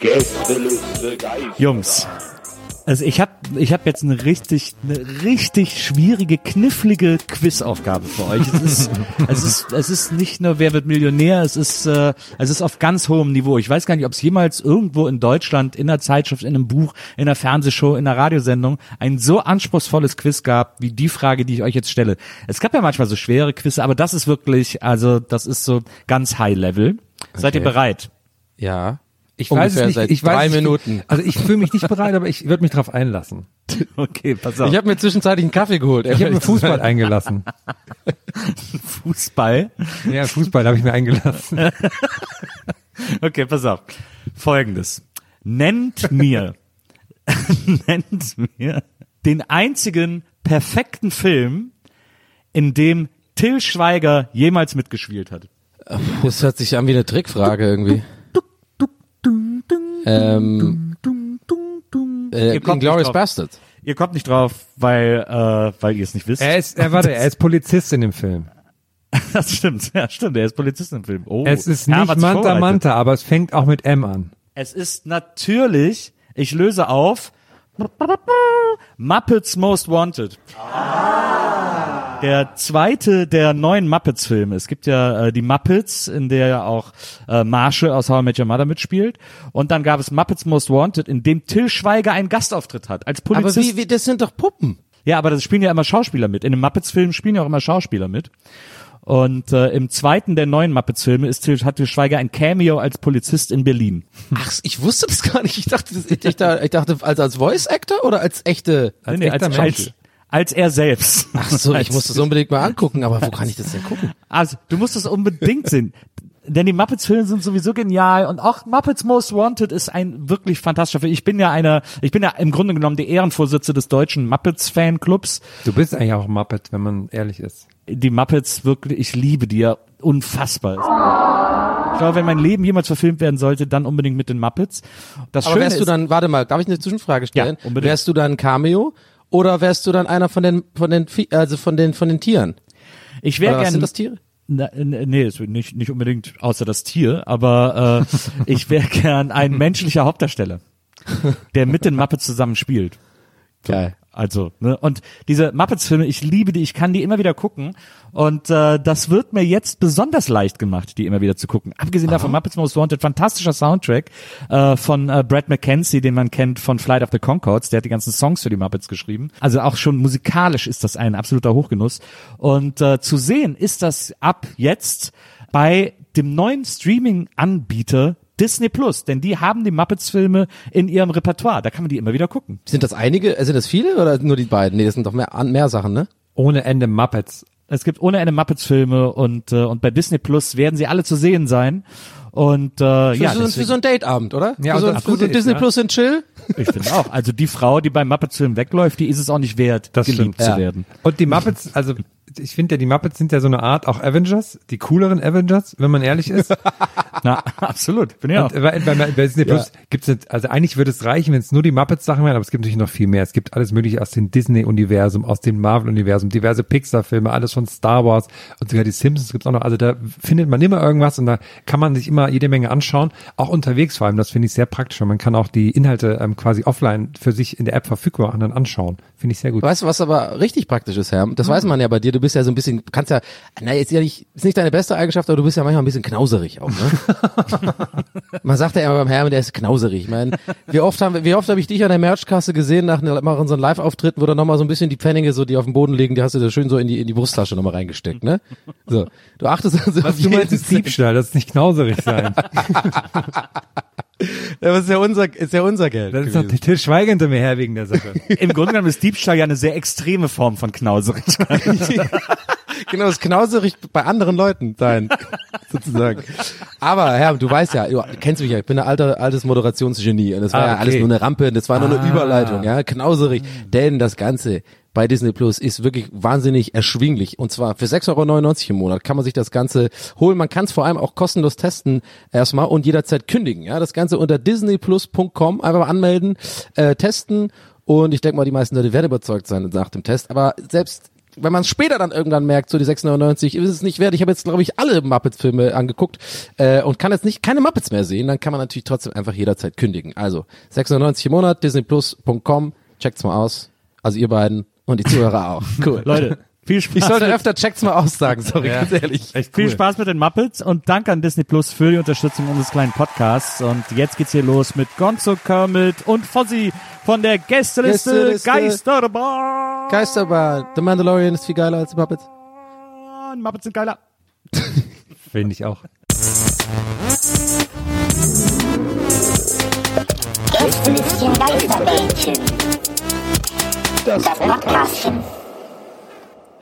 Gästeliste Geister. Jungs, also ich habe ich hab jetzt eine richtig, eine richtig schwierige, knifflige Quizaufgabe für euch. Es ist, es ist, es ist nicht nur Wer wird Millionär, es ist, äh, es ist auf ganz hohem Niveau. Ich weiß gar nicht, ob es jemals irgendwo in Deutschland in einer Zeitschrift, in einem Buch, in einer Fernsehshow, in einer Radiosendung ein so anspruchsvolles Quiz gab, wie die Frage, die ich euch jetzt stelle. Es gab ja manchmal so schwere Quizze, aber das ist wirklich, also das ist so ganz High Level. Seid ihr Okay. bereit? Ja. Ich Ungefähr weiß es nicht. seit ich weiß drei nicht. Minuten. Also ich fühle mich nicht bereit, aber ich würde mich darauf einlassen. Okay, pass auf. Ich habe mir zwischenzeitlich einen Kaffee geholt. Ich habe mir Fußball eingelassen. Fußball. Ja, Fußball habe ich mir eingelassen. Okay, pass auf. Folgendes. Nennt mir, nennt mir den einzigen perfekten Film, in dem Till Schweiger jemals mitgespielt hat. Das hört sich an wie eine Trickfrage irgendwie. Ähm, äh, Ihr kommt Inglourious nicht drauf. Bastard. Ihr kommt nicht drauf, weil, äh, weil ihr es nicht wisst. Er ist, er, warte, er ist Polizist in dem Film. das stimmt, ja, stimmt. Er ist Polizist im Film. Oh, Es ist nicht hat's Manta. Manta, aber es fängt auch mit M an. Es ist natürlich, ich löse auf, Muppets Most Wanted. Der zweite der neuen Muppets-Filme. Es gibt ja äh, die Muppets, in der ja auch äh, Marsche aus How I Met Your Mother mitspielt. Und dann gab es Muppets Most Wanted, in dem Till Schweiger einen Gastauftritt hat als Aber Polizist. wie, wie, das sind doch Puppen. Ja, aber das spielen ja immer Schauspieler mit. In den Muppets-Filmen spielen ja auch immer Schauspieler mit. Und äh, im zweiten der neuen Muppets-Filme ist Till, hat Till Schweiger ein Cameo als Polizist in Berlin. Ach, ich wusste das gar nicht. Ich dachte, das, ich, ich, dachte- ich dachte als, als Voice Actor oder als echte. Nee, nee, als, echter als, Mensch. Als er selbst. Ach so, ich muss das unbedingt mal angucken. Aber wo kann ich das denn gucken? Also, du musst es unbedingt sehen. Denn die Muppets-Filme sind sowieso genial und auch Muppets Most Wanted ist ein wirklich fantastischer Film. Ich bin ja einer, ich bin ja im Grunde genommen der Ehrenvorsitzende des deutschen Muppets-Fanclubs. Du bist eigentlich auch ein Muppet, wenn man ehrlich ist. Die Muppets wirklich, ich liebe die ja unfassbar. Ich glaube, wenn mein Leben jemals verfilmt werden sollte, dann unbedingt mit den Muppets. Das Aber Schöne wärst du ist, dann, warte mal, darf ich eine Zwischenfrage stellen? Ja, unbedingt. wärst du dann Cameo oder wärst du dann einer von den, von den, Vie- also von den, von den Tieren? ich wäre gerne sind das Tiere? Na, nee, nicht, nicht unbedingt außer das Tier, aber äh, ich wäre gern ein menschlicher Hauptdarsteller, der mit den Muppets zusammen spielt. Geil. Also, ne? Und diese Muppets-Filme, ich liebe die, ich kann die immer wieder gucken. Und äh, das wird mir jetzt besonders leicht gemacht, die immer wieder zu gucken. Abgesehen davon, Muppets Most Wanted, fantastischer Soundtrack äh, von äh, Brad McKenzie, den man kennt von Flight of the Concords. Der hat die ganzen Songs für die Muppets geschrieben. Also auch schon musikalisch ist das ein absoluter Hochgenuss. Und äh, zu sehen ist das ab jetzt bei dem neuen Streaming-Anbieter Disney Plus, denn die haben die Muppets-Filme in ihrem Repertoire. Da kann man die immer wieder gucken. Sind das einige, äh, sind das viele oder nur die beiden? Nee, das sind doch mehr, mehr Sachen, ne? Ohne Ende Muppets. Es gibt ohne Ende Muppets-Filme und, äh, und bei Disney Plus werden sie alle zu sehen sein. Und äh, Für, ja, so, für so ein Dateabend, oder? Ja, für so, und das für so Gute ist, Disney ja. Plus in Chill? ich finde auch. Also die Frau, die beim Muppets-Film wegläuft, die ist es auch nicht wert, Das geliebt stimmt. zu Ja. werden. Und die Muppets, also ich finde ja, die Muppets sind ja so eine Art auch Avengers, die cooleren Avengers, wenn man ehrlich ist. Na, absolut. Bin ich auch. Und bei, bei, bei Disney Plus gibt's jetzt, also eigentlich würde es reichen, wenn es nur die Muppets-Sachen wären, aber es gibt natürlich noch viel mehr. Es gibt alles mögliche aus dem Disney-Universum, aus dem Marvel-Universum, diverse Pixar-Filme, alles von Star Wars und sogar die Simpsons gibt's auch noch. Also da findet man immer irgendwas und da kann man sich immer jede Menge anschauen, auch unterwegs vor allem. Das finde ich sehr praktisch, weil man kann auch die Inhalte ähm, quasi offline für sich in der App verfügbar machen und dann anschauen. Finde ich sehr gut. Weißt du, was aber richtig praktisch ist, Herr? Das weiß man ja bei dir. Du bist bist ja so ein bisschen, kannst ja, na jetzt ja nicht, ist nicht deine beste Eigenschaft, aber du bist ja manchmal ein bisschen knauserig auch, ne? Man sagt ja immer beim Herrn, der ist knauserig. Ich meine, wie oft haben wie oft habe ich dich an der Merchkasse gesehen nach, nach unseren Live-Auftritten, wo dann nochmal so ein bisschen die Pfennige so, die auf dem Boden liegen, die hast du da schön so in die, in die Brusttasche nochmal reingesteckt, ne? So. Du achtest also Was auf du meinst, ist Diebstahl, das ist nicht knauserig sein. Ja, aber ist ja unser, ist ja unser Geld. Das ist doch. Till Schweiger hinter mir her wegen der Sache. Im Grunde genommen ist Diebstahl ja eine sehr extreme Form von Knauserigkeit. genau, das knauserig bei anderen Leuten sein, sozusagen. Aber Herr, du weißt ja, du kennst mich ja, ich bin ein alter, altes Moderationsgenie und das war Ah, ja okay. alles nur eine Rampe, das war nur eine Ah. Überleitung, ja, knauserig. Denn das Ganze bei Disney Plus ist wirklich wahnsinnig erschwinglich. Und zwar für 6,99 Euro im Monat kann man sich das Ganze holen. Man kann es vor allem auch kostenlos testen erstmal und jederzeit kündigen. Ja, das Ganze unter disneyplus.com einfach mal anmelden, äh, testen und ich denke mal, die meisten Leute werden überzeugt sein nach dem Test. Aber selbst wenn man es später dann irgendwann merkt, so die 6,99 ist es nicht wert. Ich habe jetzt, glaube ich, alle Muppets-Filme angeguckt äh, und kann jetzt nicht keine Muppets mehr sehen. Dann kann man natürlich trotzdem einfach jederzeit kündigen. Also 6,99 im Monat, disneyplus.com, checkt's mal aus. Also ihr beiden und die Zuhörer auch. Cool. Leute, viel Spaß. Ich sollte öfter checkt's mal aus sagen, sorry, ganz ehrlich. Echt viel cool. Spaß mit den Muppets und danke an Disney Plus für die Unterstützung unseres kleinen Podcasts. Und jetzt geht's hier los mit Gonzo Kermit und Fozzy von der Gästeliste, Gästeliste. Geisterbahn. Geisterbahn. The Mandalorian ist viel geiler als die Muppets. Muppets sind geiler. Finde ich auch. Gästelistchen Geisterbällchen. Das Podcastchen.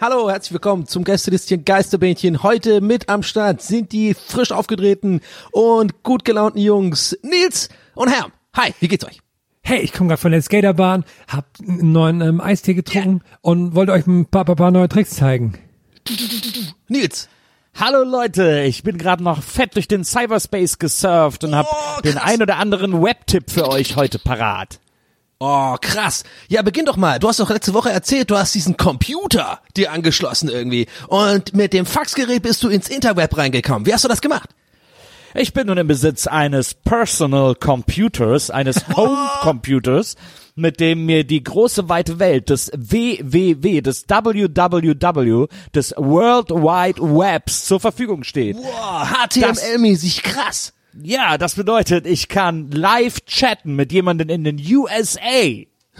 Hallo, herzlich willkommen zum Gästelistchen Geisterbähnchen. Heute mit am Start sind die frisch aufgedrehten und gut gelaunten Jungs Nils und Herm. Hi, wie geht's euch? Hey, ich komme gerade von der Skaterbahn, hab einen neuen ähm, Eistee getrunken und wollte euch ein paar, paar, paar neue Tricks zeigen. Nils. Hallo Leute, ich bin gerade noch fett durch den Cyberspace gesurft und hab Oh, den ein oder anderen Webtipp für euch heute parat. Oh, krass. Ja, beginn doch mal. Du hast doch letzte Woche erzählt, du hast diesen Computer dir angeschlossen irgendwie. Und mit dem Faxgerät bist du ins Interweb reingekommen. Wie hast du das gemacht? Ich bin nun im Besitz eines Personal Computers, eines Home Computers, mit dem mir die große weite Welt des WWW, des WWW, des World Wide Webs zur Verfügung steht. Boah, HTML-mäßig krass. Ja, das bedeutet, ich kann live chatten mit jemandem in den USA.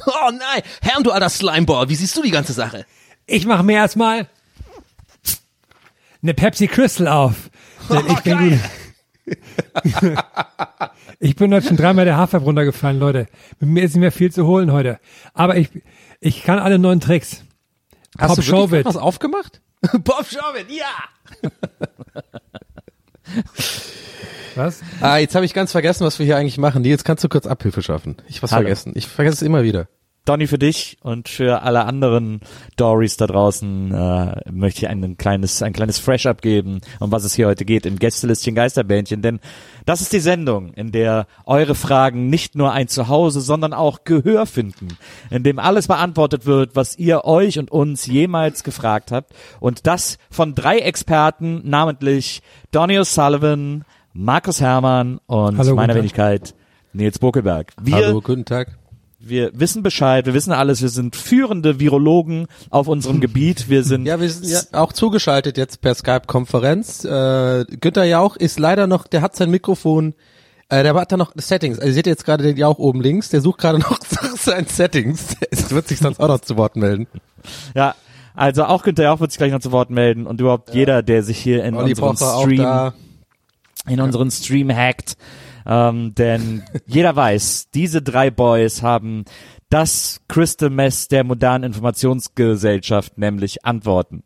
Oh nein. Herm, du alter Slimeball, wie siehst du die ganze Sache? Ich mache mir erstmal eine Pepsi Crystal auf. Denn ich bin gut. ich bin heute schon dreimal der Hafer runtergefallen, Leute. Mit mir ist nicht mehr viel zu holen heute. Aber ich, ich kann alle neuen Tricks. Pop Showbit. was aufgemacht? Pop Showbit, ja. Was? Ah, jetzt habe ich ganz vergessen, was wir hier eigentlich machen. Nils, kannst du kurz Abhilfe schaffen? Ich was Hallo. vergessen. Ich vergesse es immer wieder. Donny, für dich und für alle anderen Dories da draußen äh, möchte ich ein kleines, ein kleines Fresh-Up geben, um was es hier heute geht im Gästelistchen Geisterbändchen. Denn das ist die Sendung, in der eure Fragen nicht nur ein Zuhause, sondern auch Gehör finden, in dem alles beantwortet wird, was ihr euch und uns jemals gefragt habt. Und das von drei Experten, namentlich Donny O'Sullivan, Markus Hermann und Hallo, meiner. Wenigkeit Nils Buckelberg. Wir Hallo, guten Tag. Wir wissen Bescheid, wir wissen alles, wir sind führende Virologen auf unserem Gebiet, wir sind Ja, wir sind ja auch zugeschaltet jetzt per Skype-Konferenz. Äh, Günther Jauch ist leider noch, der hat sein Mikrofon, äh, der hat da noch Settings. Also ihr seht jetzt gerade den Jauch oben links, der sucht gerade noch seinen Settings. Es wird sich sonst auch noch zu Wort melden. ja, also auch Günther Jauch wird sich gleich noch zu Wort melden und überhaupt jeder, der sich hier in Olli unseren Stream in unseren Stream hackt. Ähm, denn jeder weiß, diese drei Boys haben das Crystal Mess der modernen Informationsgesellschaft, nämlich Antworten.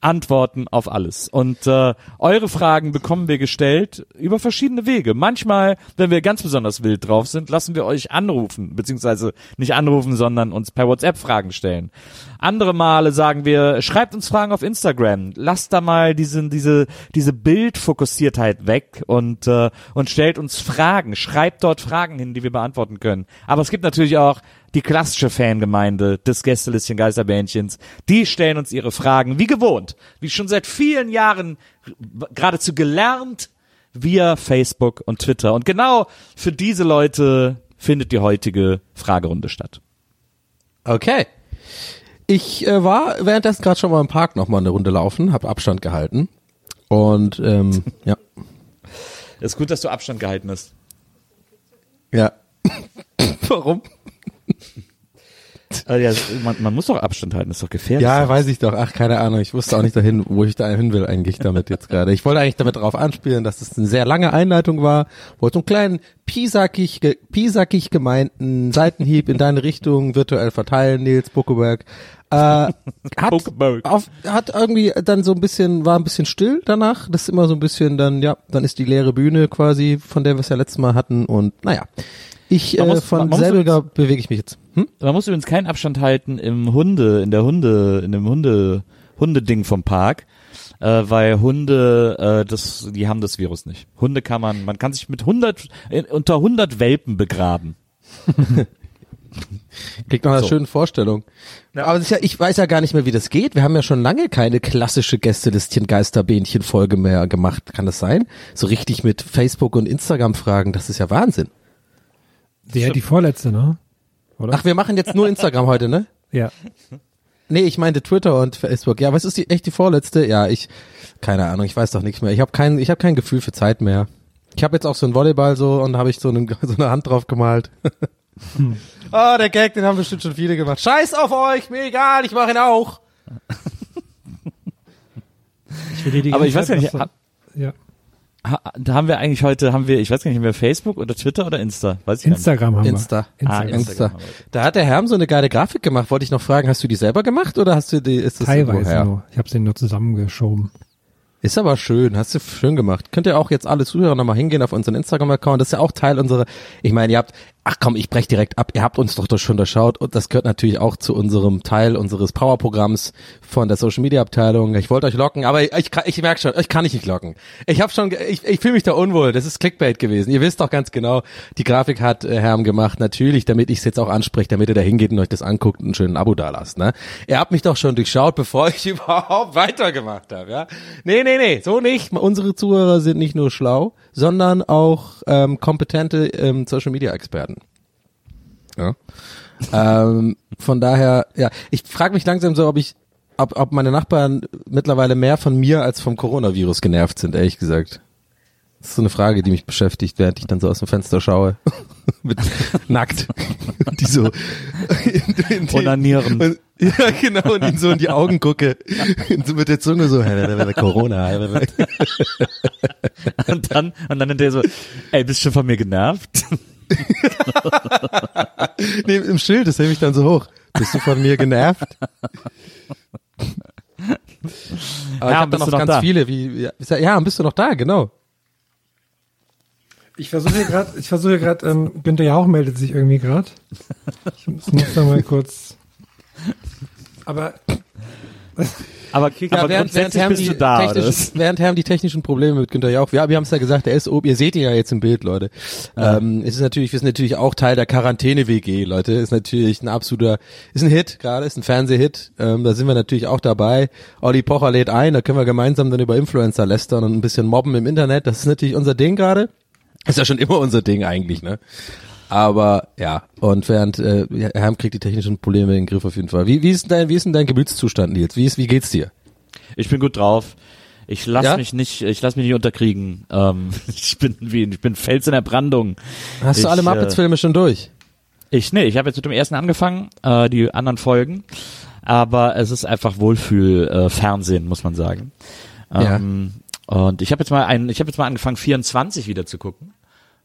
Antworten auf alles. Und äh, eure Fragen bekommen wir gestellt über verschiedene Wege. Manchmal, wenn wir ganz besonders wild drauf sind, lassen wir euch anrufen, beziehungsweise nicht anrufen, sondern uns per WhatsApp Fragen stellen. Andere Male sagen wir, schreibt uns Fragen auf Instagram, lasst da mal diese, diese, diese Bildfokussiertheit weg und, äh, und stellt uns Fragen, schreibt dort Fragen hin, die wir beantworten können. Aber es gibt natürlich auch die klassische Fangemeinde des Gästelistchen Geisterbähnchens. Die stellen uns ihre Fragen wie gewohnt, wie schon seit vielen Jahren geradezu gelernt via Facebook und Twitter. Und genau für diese Leute findet die heutige Fragerunde statt. Okay. Ich äh, war währenddessen gerade schon mal im Park noch mal eine Runde laufen, habe Abstand gehalten und ähm, ja, ist gut, dass du Abstand gehalten hast. ja. Warum? Äh, ja, man, man muss doch Abstand halten, ist doch gefährlich. Ja, weiß ich doch. Ach, keine Ahnung. Ich wusste auch nicht dahin, wo ich da hin will eigentlich damit jetzt gerade. Ich wollte eigentlich damit darauf anspielen, dass es eine sehr lange Einleitung war, wo so einen kleinen piesakig, ge piesakig gemeinten Seitenhieb in deine Richtung virtuell verteilen, Nils Buckeberg. Äh, hat, hat irgendwie dann so ein bisschen, war ein bisschen still danach. Das ist immer so ein bisschen dann, ja, dann ist die leere Bühne quasi, von der wir es ja letztes Mal hatten und naja. Ich, Man äh, muss- von man muss selbiger bewege ich mich jetzt. Hm? Man muss übrigens keinen Abstand halten im Hunde, in der Hunde, in dem Hunde, Hundeding vom Park, äh, weil Hunde, äh, das, die haben das Virus nicht. Hunde kann man, man kann sich mit 100, äh, unter 100 Welpen begraben. Kriegt noch eine So. schöne Vorstellung. Aber das ist ja, ich weiß ja gar nicht mehr, wie das geht. Wir haben ja schon lange keine klassische Gästelistchen Geisterbähnchen Folge mehr gemacht. Kann das sein? So richtig mit Facebook und Instagram Fragen, das ist ja Wahnsinn. Der, die vorletzte, ne? Oder? Ach, wir machen jetzt nur Instagram heute, ne? ja. Nee, ich meinte Twitter und Facebook. Ja, was ist die echt die vorletzte? Ja, ich keine Ahnung, ich weiß doch nichts mehr. Ich habe kein ich habe kein Gefühl für Zeit mehr. Ich habe jetzt auch so einen Volleyball so und habe ich so, einen, so eine Hand drauf gemalt. Ah, der Gag, den haben bestimmt schon viele gemacht. Scheiß auf euch, mir egal, ich mache ihn auch. Ich will dir die Aber ich weiß gar nicht, ha- ja. Ha, da haben wir eigentlich heute, haben wir, ich weiß gar nicht, haben wir Facebook oder Twitter oder Insta? Weiß ich. Instagram haben Insta. wir. Ah, Instagram. Insta. Instagram. Da hat der Herm so eine geile Grafik gemacht. Wollte ich noch fragen, hast du die selber gemacht oder hast du die, ist das Teilweise irgendwoher? nur. Ich habe den nur zusammengeschoben. Ist aber schön, hast du schön gemacht. Könnt ihr auch jetzt alle Zuhörer nochmal hingehen auf unseren Instagram-Account. Das ist ja auch Teil unserer, ich meine, ihr habt, ach komm, ich brech direkt ab, ihr habt uns doch, doch schon durchschaut und das gehört natürlich auch zu unserem Teil unseres Power-Programms von der Social-Media-Abteilung. Ich wollte euch locken, aber ich, ich, ich merke schon, euch kann ich nicht locken. Ich habe schon, ich, ich fühle mich da unwohl, das ist Clickbait gewesen. Ihr wisst doch ganz genau, die Grafik hat äh, Herm gemacht, natürlich, damit ich es jetzt auch anspreche, damit ihr da hingeht und euch das anguckt und einen schönen Abo da lasst. Ne? Ihr habt mich doch schon durchschaut, bevor ich überhaupt weitergemacht habe. Ja? Nee, nee, nee, so nicht. Unsere Zuhörer sind nicht nur schlau, sondern auch ähm, kompetente ähm, Social-Media-Experten. Ja. ähm, von daher, ja, ich frage mich langsam so, ob ich, ob, ob meine Nachbarn mittlerweile mehr von mir als vom Coronavirus genervt sind, ehrlich gesagt. Das ist so eine Frage, die mich beschäftigt, während ich dann so aus dem Fenster schaue. Mit, nackt. Die so. in- in die- Onanieren. Und, ja, genau, und ihnen so in die Augen gucke. Und so mit der Zunge so, Corona. Und dann, und dann der so, ey, bist du schon von mir genervt? nee, im Schild, das hebe ich dann so hoch. Bist du von mir genervt? Aber ich Ja, habe dann bist noch du noch ganz da? viele, wie, ja, ist ja, ja, bist du noch da, genau. Ich versuche gerade, ich versuche gerade, ähm, Günther Jauch meldet sich irgendwie gerade. Ich muss, muss da mal kurz. Aber Aber, aber grundsätzlich Herm bist die da, während Herm die technischen Probleme mit Günther Jauch, ja, wir haben es ja gesagt, er ist oben, ihr seht ihn ja jetzt im Bild, Leute. Ähm, es ist natürlich, wir sind natürlich auch Teil der Quarantäne-WG, Leute. Ist natürlich ein absoluter, ist ein Hit gerade, ist ein Fernsehhit. Ähm, da sind wir natürlich auch dabei. Olli Pocher lädt ein, da können wir gemeinsam dann über Influencer lästern und ein bisschen mobben im Internet. Das ist natürlich unser Ding gerade. Ist ja schon immer unser Ding eigentlich, ne? Aber ja, und während äh, ja, Herm kriegt die technischen Probleme in den Griff auf jeden Fall. Wie, wie ist denn dein, wie ist denn dein Gemütszustand, Nils? Wie ist, wie geht's dir? Ich bin gut drauf. Ich lass Ja? mich nicht, ich lass mich nicht unterkriegen. Ähm, ich bin wie, ich bin Fels in der Brandung. Hast du Ich, alle äh, Muppets-Filme schon durch? Ich, nee, ich habe jetzt mit dem ersten angefangen, äh, die anderen Folgen. Aber es ist einfach Wohlfühl-Fernsehen, muss man sagen. Ähm, Und ich habe jetzt mal einen, ich habe jetzt mal angefangen, 24 wieder zu gucken.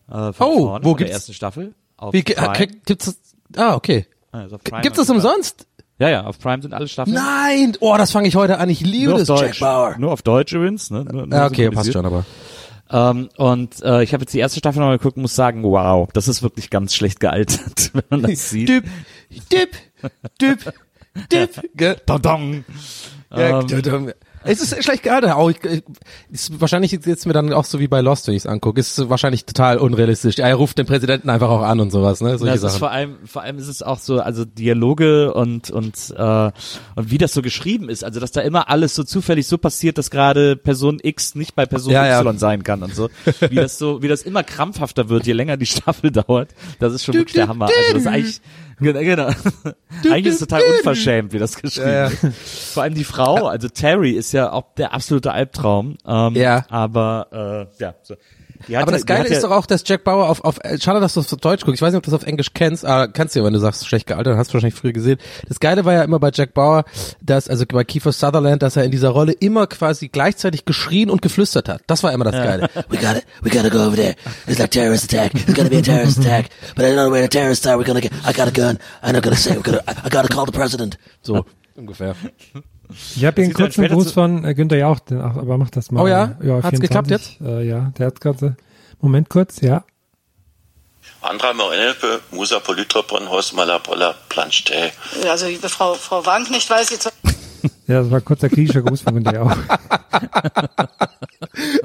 Äh, Oh, vorne, wo von der gibt's- ersten Staffel. Auf Wie, Prime. krieg- gibt's das? Ah, okay. Also Gibt's das umsonst? Ja, ja, auf Prime sind alle Staffeln. Nein! Oh, das fange ich heute an. Ich liebe nur das. Jack Deutsch. Bauer. Nur auf Deutsch übrigens. Ne? Nur, nur Ja, okay, passt schon, aber. Ähm, und äh, ich habe jetzt die erste Staffel nochmal geguckt und muss sagen, wow, das ist wirklich ganz schlecht gealtert, wenn man das sieht. Düpp, düpp, düpp, düpp. Ge- Dong. Ja, Ähm. Es ist schlecht gealtert. Auch ich, ich, ist wahrscheinlich jetzt mir dann auch so wie bei Lost, wenn ich es angucke. Ist wahrscheinlich total unrealistisch. Er ruft den Präsidenten einfach auch an und sowas, ne? Solche Das ist Sachen. vor allem, vor allem ist es auch so, also Dialoge und und äh, und wie das so geschrieben ist, also dass da immer alles so zufällig so passiert, dass gerade Person X nicht bei Person Ja, ja. Y sein kann und so, wie das so, wie das immer krampfhafter wird, je länger die Staffel dauert. Das ist schon wirklich der Hammer. Also das ist eigentlich, Genau. genau. Eigentlich ist es total unverschämt, wie das geschrieben Ja, ja. ist. Vor allem die Frau, also Terry ist ja auch der absolute Albtraum. Ähm, Ja. Aber äh, ja. So. Die hat Aber das Geile hat ja, ist doch auch, dass Jack Bauer auf, auf äh, schade, dass du es auf Deutsch guckst. Ich weiß nicht, ob du das auf Englisch kennst, aber kannst du ja, wenn du sagst, schlecht gealtert, dann hast du wahrscheinlich früher gesehen. Das Geile war ja immer bei Jack Bauer, dass, also bei Kiefer Sutherland, dass er in dieser Rolle immer quasi gleichzeitig geschrien und geflüstert hat. Das war immer das Geile. We gotta, we gotta go over there. There's like terrorist attack. There's gonna be a terrorist attack. But I don't know where the terrorists are. We're gonna get, I got a gun. I'm not gonna say, we're gonna, I, I gotta call the president. So, ungefähr. Ich habe hier einen kurzen Gruß von äh, Günther Jauch, den, ach, aber mach das mal. Oh ja? ja Hat's geklappt 24. Äh, ja, der hat gerade, Moment kurz, ja. Andra Morenelpe, Musa Polytropon, Horst Malapolla, Planchte. Also liebe Frau, Frau Wanknecht weiß jetzt Ja, das war ein kurzer griechischer Gruß von Günther Jauch.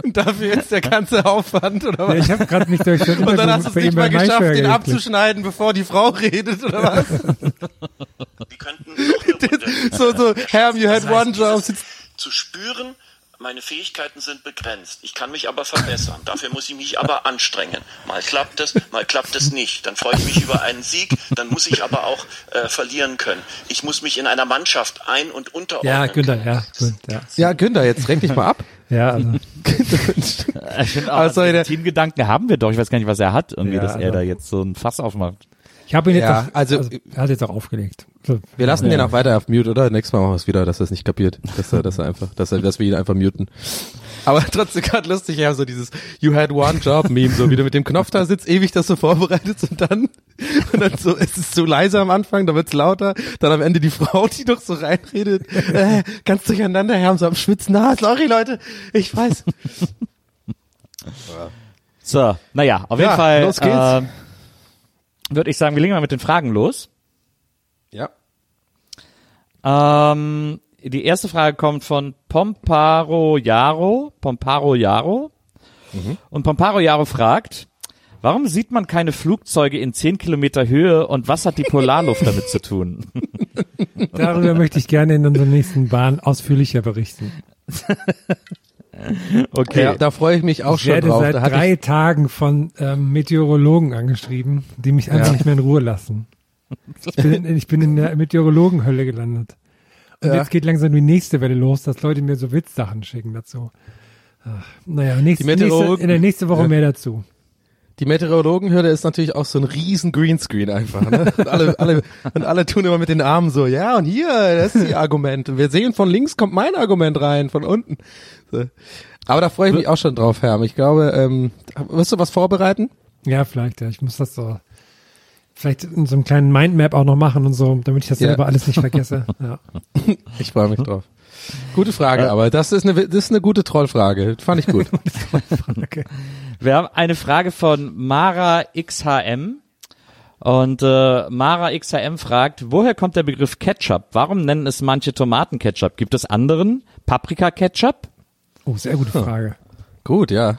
Und dafür ist der ganze Aufwand, oder Ja, was? ich habe gerade nicht durch und dann hast du es nicht mal geschafft, den abzuschneiden, bevor die Frau redet, oder was? Die könnten noch eine Runde. so, so, Herm, you had Das heißt, one job. Zu spüren, meine Fähigkeiten sind begrenzt. Ich kann mich aber verbessern. Dafür muss ich mich aber anstrengen. Mal klappt es, mal klappt es nicht. Dann freue ich mich über einen Sieg, dann muss ich aber auch äh, verlieren können. Ich muss mich in einer Mannschaft ein- und unterordnen. Ja, Günther, ja, ja. Ja, Günther, jetzt renk dich mal ab. Ja, also, ich finde auch, sorry, der- den Teamgedanken haben wir doch. Ich weiß gar nicht, was er hat, irgendwie, Ja, dass er also- da jetzt so ein Fass aufmacht. ich habe ihn jetzt Ja, auch, also- er hat jetzt auch aufgelegt. Wir lassen den auch weiter auf Mute, oder? Nächstes Mal machen wir es wieder, dass er es nicht kapiert. Dass er, dass er einfach, dass er, dass wir ihn einfach muten. Aber trotzdem gerade lustig, ja, so dieses You had one job Meme, so wie du mit dem Knopf da sitzt, ewig das so vorbereitet und dann, und dann so, es ist zu leise am Anfang, dann wird's lauter, dann am Ende die Frau, die doch so reinredet, äh, ganz durcheinander, Herr, so am Schwitzen, ah, sorry Leute, ich weiß. So, naja, auf jeden Ja, Fall los geht's. äh, würde ich sagen, wir legen mal mit den Fragen los. Ähm, die erste Frage kommt von Pomparo Jaro. Pomparo Jaro. Und Pomparo Jaro fragt, warum sieht man keine Flugzeuge in 10 Kilometer Höhe und was hat die Polarluft damit zu tun? Darüber möchte ich gerne in unserer nächsten Bahn ausführlicher berichten. Okay. Ja, da freue ich mich auch Ich schon werde drauf. seit drei Tagen von ähm, Meteorologen angeschrieben, die mich einfach Ja. nicht mehr in Ruhe lassen. Ich bin, in- ich bin in der Meteorologenhölle gelandet. Und Ja. jetzt geht langsam die nächste Welle los, dass Leute mir so Witzsachen schicken dazu. Ach, naja, nächste, nächste, in der nächsten Woche Ja. mehr dazu. die Meteorologenhürde ist natürlich auch so ein riesen Greenscreen einfach, ne? Und alle, alle, und alle tun immer mit den Armen so, ja, und hier, das ist die Argument. Und wir sehen von links kommt mein Argument rein, von unten. So. Aber da freue ich mich auch schon drauf, Herr. Ich glaube, ähm, wirst du was vorbereiten? Ja, vielleicht, ja. Ich muss das so, vielleicht in so einem kleinen Mindmap auch noch machen und so, damit ich das Ja. selber alles nicht vergesse. Ja. Ich freue mich drauf. Gute Frage, aber das ist eine, das ist eine gute Trollfrage. Fand ich gut. Okay. Wir haben eine Frage von Mara XHM. Und äh, Mara XHM fragt, woher kommt der Begriff Ketchup? Warum nennen es manche Tomatenketchup? Gibt es anderen? Paprika-Ketchup? Oh, sehr gute Frage. gut, ja.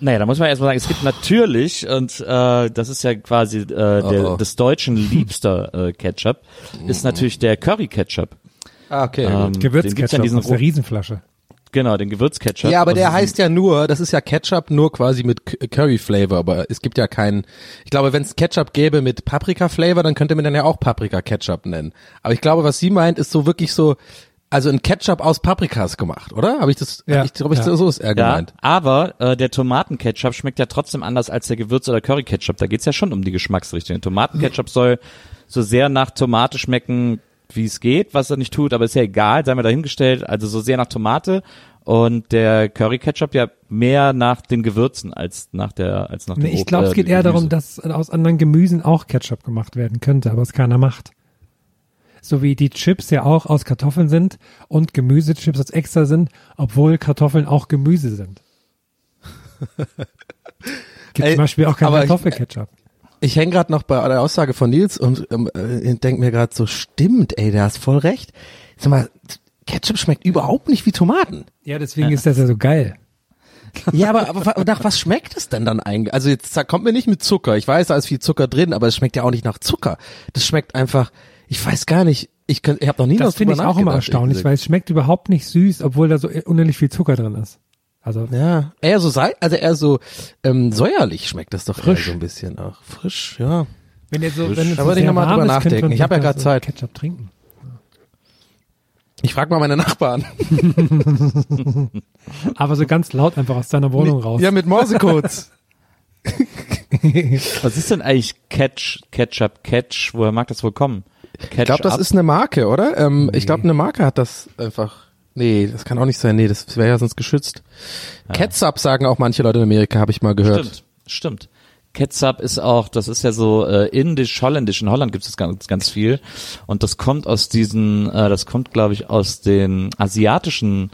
Naja, da muss man erstmal sagen, es gibt natürlich, und äh, das ist ja quasi äh, der, Oh, oh. des Deutschen liebster äh, Ketchup, ist natürlich der Curry-Ketchup. Ah, okay. Ähm, den gibt's ja in Gewürzketchup aus der Riesenflasche. Genau, den Gewürzketchup. Ja, aber der heißt ja nur, das ist ja Ketchup nur quasi mit K- Curry Flavor, aber es gibt ja keinen, ich glaube, wenn es Ketchup gäbe mit Paprika Flavor, dann könnte man dann ja auch Paprika Ketchup nennen. Aber ich glaube, was sie meint, ist so wirklich so, also ein Ketchup aus Paprikas gemacht, oder? Habe ich das, Ja, ich glaube, ich, ja. so ist er Ja, gemeint. aber äh, der Tomatenketchup schmeckt ja trotzdem anders als der Gewürz- oder Curry-Ketchup. Da geht's ja schon um die Geschmacksrichtung. Der Tomatenketchup soll so sehr nach Tomate schmecken, wie es geht, was er nicht tut, aber ist ja egal, sei mal dahingestellt. Also so sehr nach Tomate und der Curry-Ketchup ja mehr nach den Gewürzen als nach der als nach dem Nee, ich Ob- glaube, äh, es geht eher Gemüse. darum, dass aus anderen Gemüsen auch Ketchup gemacht werden könnte, aber es keiner macht. So wie die Chips ja auch aus Kartoffeln sind und Gemüsechips als extra sind, obwohl Kartoffeln auch Gemüse sind. Gibt Ey, zum Beispiel auch kein Kartoffelketchup. Ich hänge gerade noch bei der Aussage von Nils und ähm, äh, denk mir gerade so, stimmt, ey, der hast voll recht. Sag mal, Ketchup schmeckt überhaupt nicht wie Tomaten. Ja, deswegen ist das ja so geil. Ja, aber, aber nach was schmeckt es denn dann eigentlich? Also jetzt kommt mir nicht mit Zucker. Ich weiß, da ist viel Zucker drin, aber es schmeckt ja auch nicht nach Zucker. Das schmeckt einfach, ich weiß gar nicht, ich, könnt- ich habe noch nie Das was finde ich auch immer erstaunlich, weil es schmeckt überhaupt nicht süß, obwohl da so unendlich viel Zucker drin ist. Also. Ja, eher so Salz, also eher so ähm, säuerlich schmeckt das doch Frisch. so ein bisschen auch. Frisch, ja. Wenn ihr so, wenn es Da so wollte ich sehr noch mal warm drüber nachdenken. Ich hab ja grad so Zeit. Ketchup trinken. Ich frage mal meine Nachbarn. Aber so ganz laut einfach aus deiner Wohnung raus. Ja, mit Morsecodes. Was ist denn eigentlich Catch, Ketchup, Catch? Woher mag das wohl kommen? Catch Ich glaube, das ist eine Marke, oder? Ähm, Ich glaube, eine Marke hat das einfach. Nee, das kann auch nicht sein. Nee, das wäre ja sonst geschützt. Ketchup sagen auch manche Leute in Amerika, habe ich mal gehört. Stimmt, stimmt. Ketchup ist auch, das ist ja so äh, indisch, holländisch. In Holland gibt es ganz, ganz viel. Und das kommt aus diesen, äh, das kommt, glaube ich, aus den asiatischen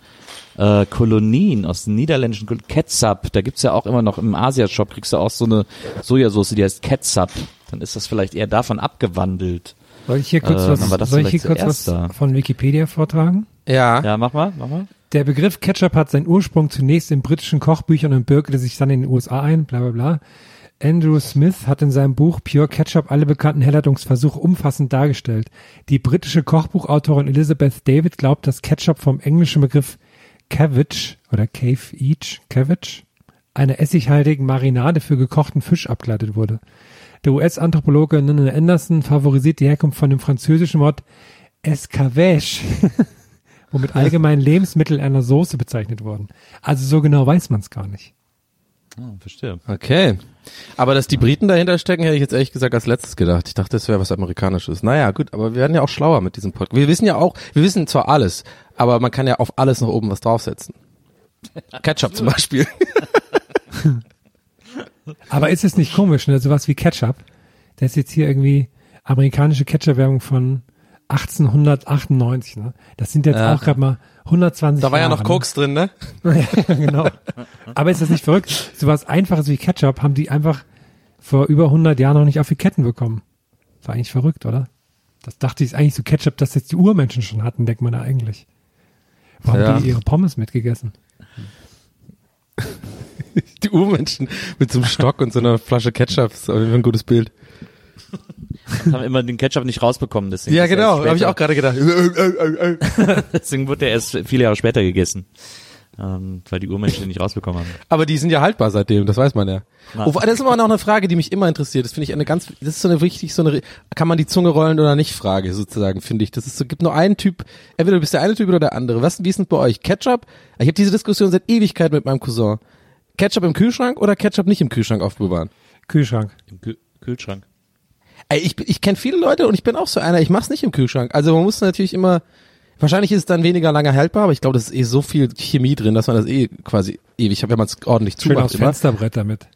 äh, Kolonien, aus den niederländischen Kol Ketchup. Da gibt's ja auch immer noch im Asia-Shop, kriegst du auch so eine Sojasauce, die heißt Ketchup. Dann ist das vielleicht eher davon abgewandelt. Soll ich hier kurz Äh, was, soll ich hier kurz was da. von Wikipedia vortragen? Ja. Ja, mach mal, mach mal. Der Begriff Ketchup hat seinen Ursprung zunächst in britischen Kochbüchern und bürgerte sich dann in den USA ein, bla bla bla. Andrew Smith hat in seinem Buch Pure Ketchup alle bekannten Herleitungsversuche umfassend dargestellt. Die britische Kochbuchautorin Elizabeth David glaubt, dass Ketchup vom englischen Begriff Cabbage oder Cave Each, Cabbage, einer essighaltigen Marinade für gekochten Fisch abgeleitet wurde. Der US-Anthropologe Nana Anderson favorisiert die Herkunft von dem französischen Wort Escavage, womit allgemein Lebensmittel einer Soße bezeichnet wurden. Also so genau weiß man es gar nicht. Ah, verstehe. Okay. Aber dass die Briten dahinter stecken, hätte ich jetzt ehrlich gesagt als letztes gedacht. Ich dachte, das wäre was Amerikanisches. Naja, gut, aber wir werden ja auch schlauer mit diesem Podcast. Wir wissen ja auch, wir wissen zwar alles, aber man kann ja auf alles noch oben was draufsetzen. Ketchup zum Beispiel. Aber ist es nicht komisch, ne? Sowas wie Ketchup. Das ist jetzt hier irgendwie amerikanische Ketchup-Werbung von 1898, ne? Das sind jetzt Ja. auch gerade mal 120 Da war ja Jahre, noch Koks drin, ne? Ne? ja, genau. Aber ist das nicht verrückt? Sowas Einfaches wie Ketchup haben die einfach vor über 100 Jahren noch nicht auf die Ketten bekommen. War eigentlich verrückt, oder? Das dachte ich ist eigentlich so Ketchup, das jetzt die Urmenschen schon hatten, denkt man da eigentlich. Warum Ja. haben die ihre Pommes mitgegessen? Die Urmenschen mit so einem Stock und so einer Flasche Ketchup. Das ist auf jeden Fall ein gutes Bild. Haben immer den Ketchup nicht rausbekommen. Deswegen Ja, genau. Habe ich auch gerade gedacht. Deswegen wurde er erst viele Jahre später gegessen. Ähm, weil die Urmenschen nicht rausbekommen haben. Aber die sind ja haltbar seitdem, das weiß man ja. Na. Oh, das ist immer noch eine Frage, die mich immer interessiert. Das finde ich eine ganz, das ist so eine wichtig, so eine, kann man die Zunge rollen oder nicht Frage sozusagen, finde ich. Das ist so, gibt nur einen Typ, entweder du bist der eine Typ oder der andere. Was, wie ist denn bei euch? Ketchup? Ich habe diese Diskussion seit Ewigkeit mit meinem Cousin. Ketchup im Kühlschrank oder Ketchup nicht im Kühlschrank aufbewahren? Kühlschrank. Im Kü Kühlschrank. Ey, ich, ich kenne viele Leute und ich bin auch so einer, ich mach's nicht im Kühlschrank. Also man muss natürlich immer, wahrscheinlich ist es dann weniger lange haltbar, aber ich glaube, das ist eh so viel Chemie drin, dass man das eh quasi ewig, wenn man es ordentlich Schön zumacht. aufs immer. Fensterbrett damit.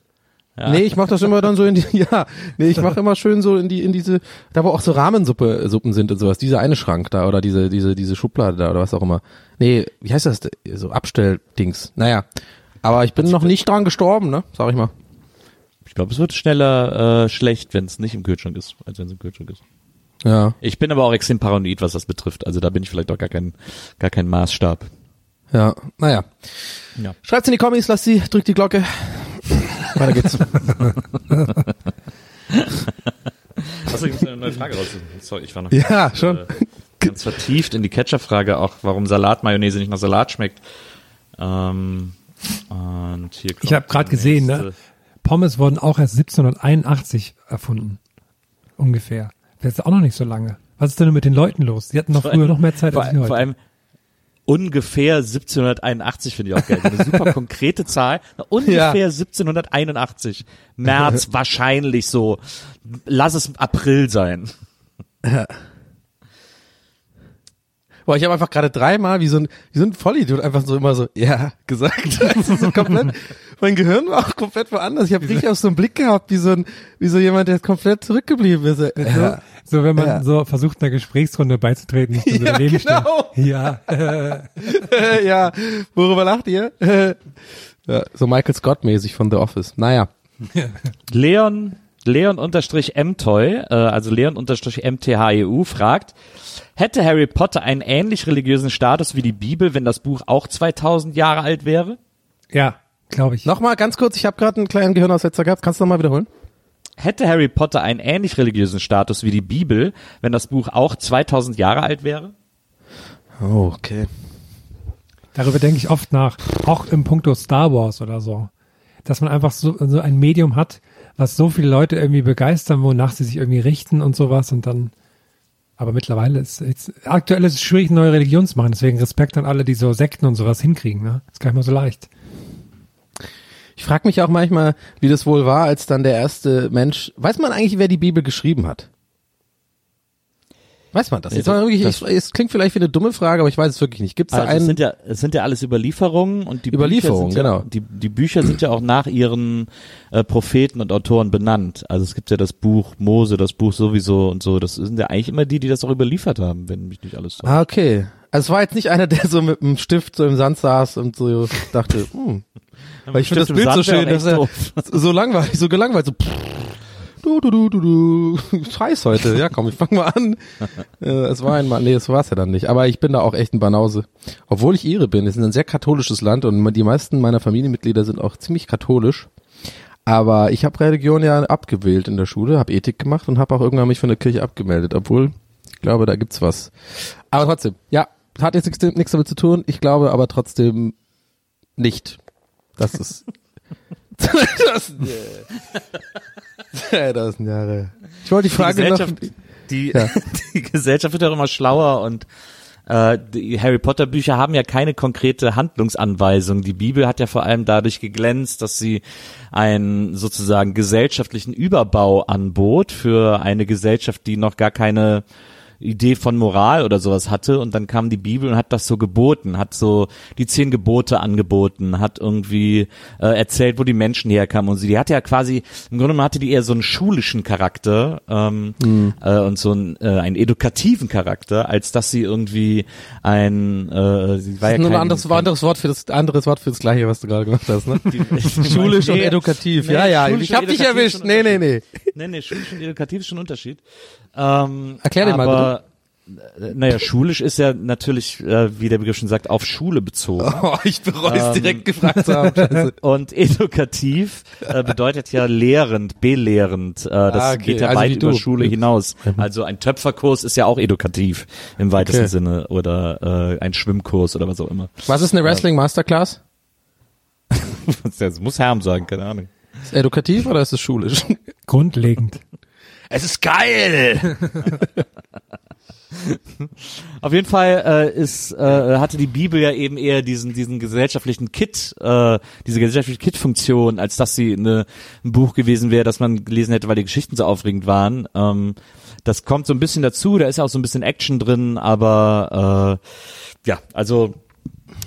Ja. Nee, ich mach das immer dann so in die, ja, nee, ich mache immer schön so in die, in diese, da wo auch so Rahmensuppe, Suppen sind und sowas, dieser eine Schrank da oder diese, diese, diese Schublade da oder was auch immer. Nee, wie heißt das, so Abstelldings. Naja. Aber ich bin noch nicht dran gestorben, ne, sag ich mal. Ich glaube, es wird schneller äh, schlecht, wenn es nicht im Kühlschrank ist, als wenn es im Kühlschrank ist. Ja, Ich bin aber auch extrem paranoid, was das betrifft. Also da bin ich vielleicht auch gar kein, gar kein Maßstab. ja, naja. Ja. Schreibt's in die Kommis, lasst sie, drückt die Glocke. Weiter geht's. Achso, ich muss eine neue Frage raus. Sorry, ich war noch Ja, schon. äh, ganz vertieft in die Ketchup-Frage, auch warum Salatmayonnaise nicht nach Salat schmeckt. Ähm, und hier Ich habe gerade gesehen, ne? Pommes wurden auch erst 1781 erfunden. Ungefähr. Das ist auch noch nicht so lange. Was ist denn mit den Leuten los? Die hatten noch Vor früher allem- noch mehr Zeit als wir heute. vor allem ungefähr 1781 finde ich auch geil. Eine super konkrete Zahl. Ungefähr 1781. März wahrscheinlich so. Lass es April sein. Boah, ich habe einfach gerade dreimal wie so ein, wie so ein Vollidiot einfach so immer so, ja, gesagt. Also so komplett, mein Gehirn war auch komplett woanders. Ich habe richtig auch so einen Blick gehabt, wie so ein, wie so jemand, der komplett zurückgeblieben ist. Ja, so, wenn man Ja. so versucht, einer Gesprächsrunde beizutreten, du so Ja, daneben stehen. genau. Ja, äh, ja, worüber lacht ihr? ja, so Michael Scott mäßig von The Office. Naja. Leon, Leon unterstrich Mtoy, äh, also Leon unterstrich MTHEU fragt, hätte Harry Potter einen ähnlich religiösen Status wie die Bibel, wenn das Buch auch 2000 Jahre alt wäre? ja, glaube ich. Nochmal ganz kurz, ich habe gerade einen kleinen Gehirnaussetzer gehabt. Kannst du nochmal wiederholen? Hätte Harry Potter einen ähnlich religiösen Status wie die Bibel, wenn das Buch auch 2000 Jahre alt wäre? Oh, okay. Darüber denke ich oft nach. Auch im Punkto Star Wars oder so. dass man einfach so, so ein Medium hat, was so viele Leute irgendwie begeistern, wonach sie sich irgendwie richten und sowas und dann, aber mittlerweile ist jetzt, aktuell ist es schwierig, neue Religion zu machen, deswegen Respekt an alle, die so Sekten und sowas hinkriegen, ne? Ist gar nicht mal so leicht. Ich frage mich auch manchmal, wie das wohl war, als dann der erste Mensch. Weiß man eigentlich, wer die Bibel geschrieben hat? Weiß man das? Jetzt mal wirklich, das- ich, es klingt vielleicht wie eine dumme Frage, aber ich weiß es wirklich nicht. Gibt es da Also es einen? sind ja, es sind ja alles Überlieferungen und die Überlieferungen, Bücher sind ja, genau. Die, die Bücher sind ja auch nach ihren äh, Propheten und Autoren benannt. Also es gibt ja das Buch Mose, das Buch sowieso und so. Das sind ja eigentlich immer die, die das auch überliefert haben, wenn mich nicht alles so. ah, okay. Also es war jetzt nicht einer, der so mit einem Stift so im Sand saß und so dachte, hm. Weil ich finde das Bild so schön, dass er so langweilig, so gelangweilt, so pff, du, du, du, du, du, ist heiß heute. Ja, komm, ich fang mal an. äh, es war einmal, nee, es war's ja dann nicht. Aber ich bin da auch echt ein Banause. Obwohl ich Ire bin, es ist ein sehr katholisches Land und die meisten meiner Familienmitglieder sind auch ziemlich katholisch. Aber ich habe Religion ja abgewählt in der Schule, habe Ethik gemacht und habe auch irgendwann mich von der Kirche abgemeldet, obwohl ich glaube, da gibt's was. Aber trotzdem, ja, hat jetzt nichts- nichts damit zu tun. Ich glaube aber trotzdem nicht. Das ist das, ja, das sind Jahre. Ich wollte die Die Frage noch. Gesellschaft, die, Ja. die Gesellschaft wird auch immer schlauer und äh, die Harry Potter Bücher haben ja keine konkrete Handlungsanweisung. Die Bibel hat ja vor allem dadurch geglänzt, dass sie einen sozusagen gesellschaftlichen Überbau anbot für eine Gesellschaft, die noch gar keine Idee von Moral oder sowas hatte und dann kam die Bibel und hat das so geboten, hat so die zehn Gebote angeboten, hat irgendwie äh, erzählt, wo die Menschen herkamen und sie, die hatte ja quasi, im Grunde genommen hatte die eher so einen schulischen Charakter ähm, äh, und so einen, äh, einen edukativen Charakter, als dass sie irgendwie ein, äh, sie war ja nur ein kein, anderes, kein, anderes Wort für das anderes Wort für das gleiche, was du gerade gemacht hast, ne? Die- Schulisch und Nee, edukativ. nee, ja, ja, schulisch ich hab und dich erwischt. Nee, nee, nee. Nee, nee, schulisch und edukativ ist schon ein Unterschied. Ähm, Erklär den mal, aber, äh, Naja, schulisch ist ja natürlich, äh, wie der Begriff schon sagt, auf Schule bezogen. Oh, ich bereue es Ähm, direkt gefragt zu haben. Scheiße. Und edukativ äh, bedeutet ja lehrend, belehrend. Äh, das Ah, okay. geht ja Also weit über. Schule hinaus. Also ein Töpferkurs ist ja auch edukativ im weitesten Okay. Sinne oder äh, ein Schwimmkurs oder was auch immer. Was ist eine Wrestling Masterclass? Das muss Herm sagen, keine Ahnung. Ist edukativ oder ist es schulisch? Grundlegend. Es ist geil. Auf jeden Fall äh, ist äh, hatte die Bibel ja eben eher diesen diesen gesellschaftlichen Kit, äh, diese gesellschaftliche Kit-Funktion, als dass sie eine, ein Buch gewesen wäre, das man gelesen hätte, weil die Geschichten so aufregend waren. Ähm, das kommt so ein bisschen dazu, da ist ja auch so ein bisschen Action drin, aber äh, ja, also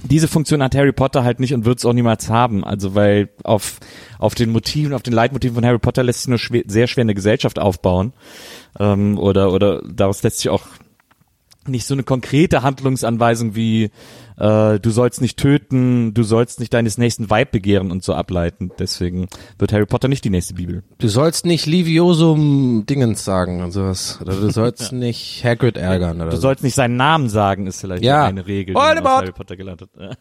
diese Funktion hat Harry Potter halt nicht und wird es auch niemals haben. Also weil auf, auf den Motiven, auf den Leitmotiven von Harry Potter lässt sich nur schwer, sehr schwer eine Gesellschaft aufbauen. Ähm, oder, oder daraus lässt sich auch nicht so eine konkrete Handlungsanweisung wie äh, du sollst nicht töten, du sollst nicht deines nächsten Weib begehren und so ableiten. Deswegen wird Harry Potter nicht die nächste Bibel. Du sollst nicht Liviosum Dingens sagen und sowas. Oder du sollst nicht Hagrid ärgern oder Du so. sollst nicht seinen Namen sagen, ist vielleicht Ja. eine Regel, die! Harry Potter gelernt hat.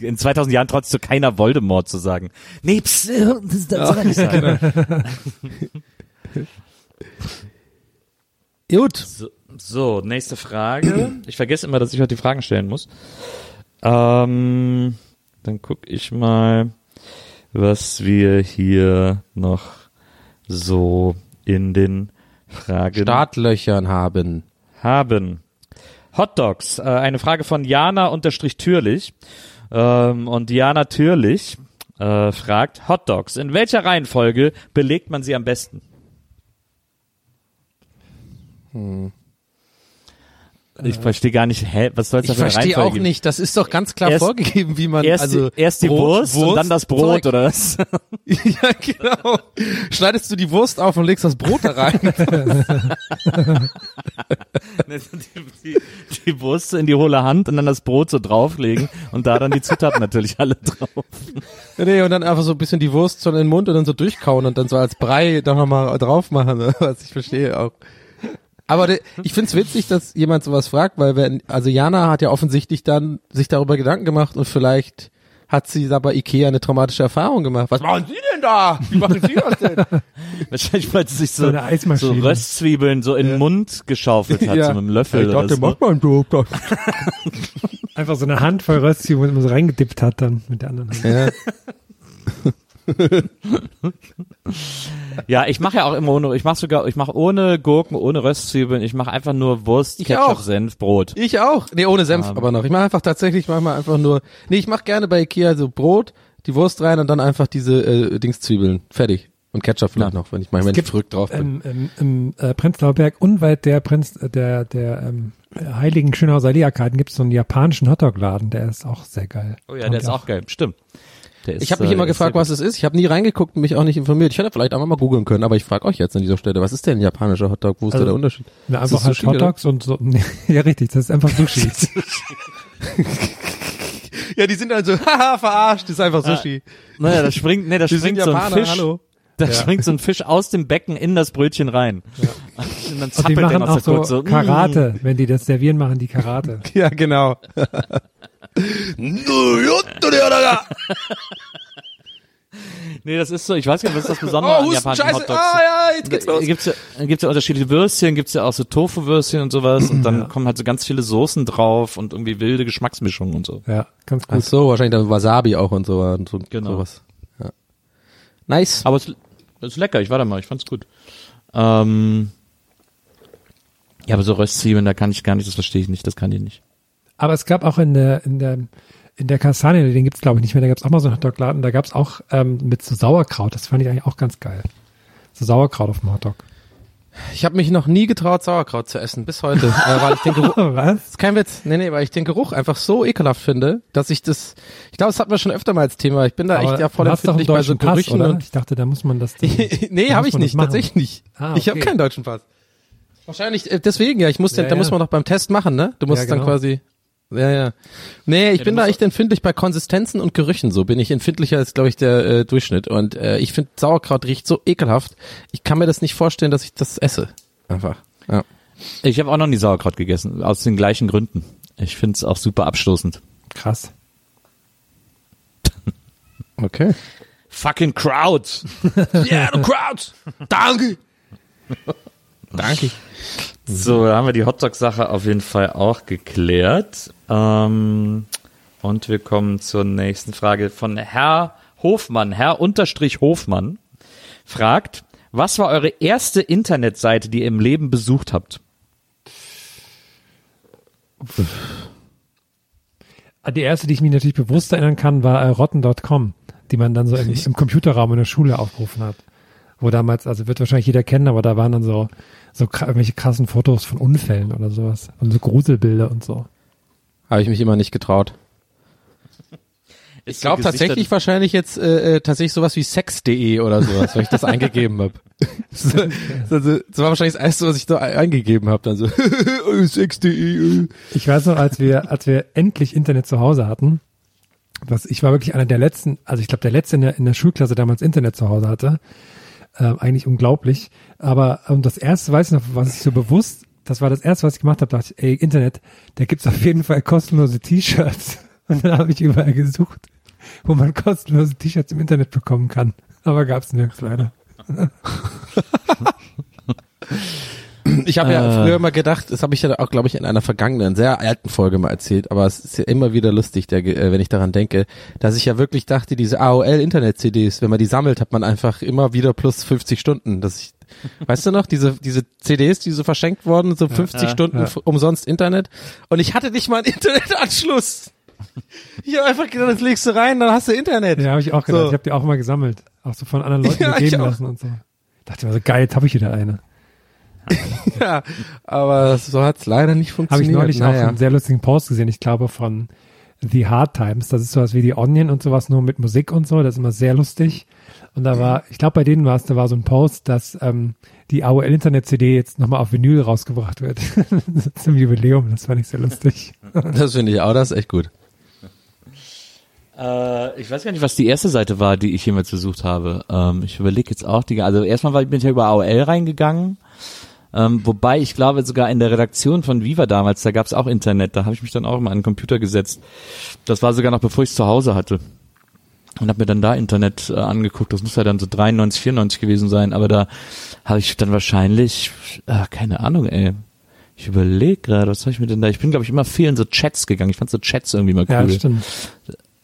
In 2000 Jahren traut sich keiner Voldemort zu sagen. Nee, pss, äh, das soll er nicht sagen. Gut. So, so, nächste Frage. Ich vergesse immer, dass ich heute die Fragen stellen muss. Ähm, dann guck ich mal, was wir hier noch so in den Fragen Startlöchern haben. haben. Hot Dogs. Äh, eine Frage von Jana unterstrich Türlich. Ähm, und Jana Türlich äh, fragt, Hot Dogs, in welcher Reihenfolge belegt man sie am besten? Ich verstehe gar nicht, hä, was soll es da Ich für eine verstehe Reihenfolge auch geben? nicht. Das ist doch ganz klar Erst- vorgegeben, wie man Erst, also die, erst die Brot, Wurst, und dann das Brot, Zeug. oder was? ja, genau. Schneidest du die Wurst auf und legst das Brot da rein. die, die, die Wurst in die hohle Hand und dann das Brot so drauflegen und da dann die Zutaten natürlich alle drauf. nee, und dann einfach so ein bisschen die Wurst so in den Mund und dann so durchkauen und dann so als Brei doch nochmal drauf machen. ne? Was ich verstehe auch. Aber de, ich find's witzig, dass jemand sowas fragt, weil wenn, also Jana hat ja offensichtlich dann sich darüber Gedanken gemacht und vielleicht hat sie da bei Ikea eine traumatische Erfahrung gemacht. Was machen Sie denn da? Wie machen Sie das denn? Wahrscheinlich, weil sie sich So so, eine so Eismaschine. Röstzwiebeln so in den Mund geschaufelt hat, so mit einem Löffel ich oder dachte, so. mach mal einen Job. Einfach so eine Handvoll Rösti, wo man so reingedippt hat dann mit der anderen Hand. Ja. Ja, ich mache ja auch immer ohne, ich mache sogar, ich mache ohne Gurken, ohne Röstzwiebeln, ich mache einfach nur Wurst, Ich Ketchup, auch. Senf, Brot. Ich auch. Nee, ohne Senf Ähm. aber noch. Ich mache einfach tatsächlich manchmal einfach nur. Nee, ich mache gerne bei Ikea so Brot, die Wurst rein und dann einfach diese äh, Dingszwiebeln. Fertig. Und Ketchup vielleicht noch, wenn ich manchmal gibt, verrückt drauf bin. Ähm, im, im äh, Prenzlauer Berg unweit der Prinz, äh, der, der ähm, Heiligen Schönhauser Allee-Arkaden gibt es so einen japanischen Hotdog-Laden, der ist auch sehr geil. Oh ja, Haben der ist auch geil, stimmt. Der ist, ich habe mich äh, immer ist gefragt, was es ist. Ich habe nie reingeguckt und mich auch nicht informiert. Ich hätte vielleicht einfach mal googeln können, aber ich frage euch jetzt an dieser Stelle, was ist denn ein japanischer Hotdog? Wo ist Also, da der Unterschied? Na, Ist einfach das halt Sushi, oder? Hotdogs und so. Nee, ja, richtig, das ist einfach Sushi. Ja, die sind dann so, haha, verarscht, ist einfach Sushi. Naja, da springt, nee, da Die sind springt so ein Fisch. hallo. Da springt so ein Fisch aus dem Becken in das Brötchen rein. Und dann Und die zappelt der machen auch so kurz so so. mm. Karate, wenn die das servieren, machen die Karate. Ja, genau. Nee, das ist so, ich weiß gar nicht, was ist das Besondere Oh, an japanischen Scheiße. Hotdogs? Ah, ja, jetzt geht's Da los. Gibt's ja, gibt's ja unterschiedliche Würstchen, gibt's ja auch so Tofu-Würstchen und sowas und dann kommen halt so ganz viele Soßen drauf und irgendwie wilde Geschmacksmischungen und so. Ja, ganz Ach gut. so, wahrscheinlich dann Wasabi auch und so und so Genau. sowas. Ja. Nice. Aber es es ist lecker, ich war da mal, ich fand's gut. Ähm, ja, aber so Röstzwiebeln, da kann ich gar nicht, das verstehe ich nicht, das kann ich nicht. Aber es gab auch in der, in der, in der Kastanie, den gibt's glaube ich nicht mehr, da gab's auch mal so einen Hotdog-Laden, da gab's auch ähm, mit so Sauerkraut, das fand ich eigentlich auch ganz geil. So Sauerkraut auf dem Hotdog. Ich habe mich noch nie getraut, Sauerkraut zu essen, bis heute. äh, weil ich den Geruch, das Was? ist kein Witz. Nee, nee, weil ich den Geruch einfach so ekelhaft finde, dass ich das, ich glaube, das hatten wir schon öfter mal als Thema. Ich bin da echt ja voll doch empfindlich bei so Pass, Gerüchen oder? Ich dachte, da muss man das. nee, da habe ich nicht, tatsächlich nicht. Ah, Ich habe okay. keinen deutschen Pass. Wahrscheinlich äh, deswegen ja, ich muss den, Ja, da muss man noch beim Test machen, ne? Du musst Ja, dann genau. quasi ja, ja. Nee, ich du bin da echt empfindlich bei Konsistenzen und Gerüchen. So bin ich empfindlicher als, glaube ich, der äh, Durchschnitt. Und äh, ich finde, Sauerkraut riecht so ekelhaft. Ich kann mir das nicht vorstellen, dass ich das esse. Einfach. Ja. Ich habe auch noch nie Sauerkraut gegessen, aus den gleichen Gründen. Ich find's auch super abstoßend. Krass. Okay. Fucking Crowd! Yeah, du Crowd! Danke! Danke. So, da haben wir die Hotdog-Sache auf jeden Fall auch geklärt. Ähm, und wir kommen zur nächsten Frage von Herr Hofmann. Herr Unterstrich Hofmann fragt, was war eure erste Internetseite, die ihr im Leben besucht habt? Ah, Die erste, die ich mich natürlich bewusst erinnern kann, war äh, rotten.com, die man dann so im, im Computerraum in der Schule aufgerufen hat. Wo damals, also wird wahrscheinlich jeder kennen, aber da waren dann so, so irgendwelche krassen Fotos von Unfällen oder sowas. Und so Gruselbilder und so. Habe ich mich immer nicht getraut. Ich glaube tatsächlich wahrscheinlich jetzt äh, äh, tatsächlich sowas wie sex.de oder sowas, weil ich das eingegeben habe. so, das war wahrscheinlich das erste, was ich da ein- eingegeben habe, dann so äh, sex.de. äh. Ich weiß noch, als wir, als wir endlich Internet zu Hause hatten, was ich war wirklich einer der letzten, also ich glaube der letzte in der, in der Schulklasse der damals Internet zu Hause hatte. Ähm, eigentlich unglaublich. Aber ähm, das erste, weiß ich noch, was ich so bewusst, das war das erste, was ich gemacht habe, dachte ich, ey, Internet, da gibt's auf jeden Fall kostenlose T-Shirts. Und dann habe ich überall gesucht, wo man kostenlose T-Shirts im Internet bekommen kann. Aber gab's nirgends leider. Ich habe ja früher mal gedacht, das habe ich ja auch, glaube ich, in einer vergangenen, sehr alten Folge mal erzählt, aber es ist ja immer wieder lustig, der, äh, wenn ich daran denke, dass ich ja wirklich dachte, diese AOL-Internet-CDs, wenn man die sammelt, hat man einfach immer wieder plus 50 Stunden. Dass ich, weißt du noch, diese, diese CDs, die so verschenkt wurden, so 50 Stunden ja. umsonst Internet und ich hatte nicht mal einen Internetanschluss. Ich habe einfach gedacht, das legst du rein, dann hast du Internet. Ja, habe ich auch gedacht. So. Ich habe die auch immer gesammelt. Auch so von anderen Leuten Ja, gegeben lassen und so. Dachte mir so, geil, jetzt habe ich wieder eine. Ja, aber so hat's leider nicht Habe funktioniert. ich neulich naja. auch einen sehr lustigen Post gesehen, ich glaube von The Hard Times. Das ist sowas wie die Onion und sowas, nur mit Musik und so. Das ist immer sehr lustig. Und da war, ich glaube bei denen war es, da war so ein Post, dass ähm, die AOL Internet CD jetzt nochmal auf Vinyl rausgebracht wird. Zum Jubiläum, das fand ich sehr lustig. Das finde ich auch, das ist echt gut. Äh, ich weiß gar nicht, was die erste Seite war, die ich jemals besucht habe. Ähm, ich überlege jetzt auch die, also erstmal war, bin ich ja über AOL reingegangen. Ähm, wobei ich glaube sogar in der Redaktion von Viva damals, da gab es auch Internet, da habe ich mich dann auch immer an den Computer gesetzt. Das war sogar noch bevor ich es zu Hause hatte. Und habe mir dann da Internet äh, angeguckt. Das muss ja dann so 93, 94 gewesen sein, aber da habe ich dann wahrscheinlich, äh, keine Ahnung, ey. Ich überlege gerade, was habe ich mir denn da? Ich bin, glaube ich, immer viel in so Chats gegangen. Ich fand so Chats irgendwie mal cool. Ja, stimmt.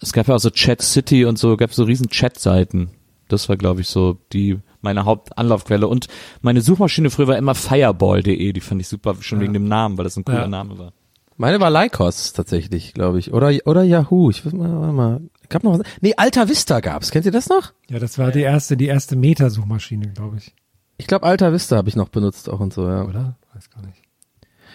Es gab ja auch so Chat City und so, gab so riesen Chat-Seiten. Das war, glaube ich, so die meine Hauptanlaufquelle. Und meine Suchmaschine früher war immer fireball.de. Die fand ich super, schon wegen dem Namen, weil das ein cooler Ja. Name war. Meine war Lycos tatsächlich, glaube ich. Oder, oder Yahoo. Ich weiß mal, warte mal. Gab noch was? Nee, Alta Vista gab's. Kennt ihr das noch? Ja, das war die erste, die erste Meta-Suchmaschine, glaube ich. Ich glaube, Alta Vista habe ich noch benutzt auch und so, ja. Oder? Weiß gar nicht.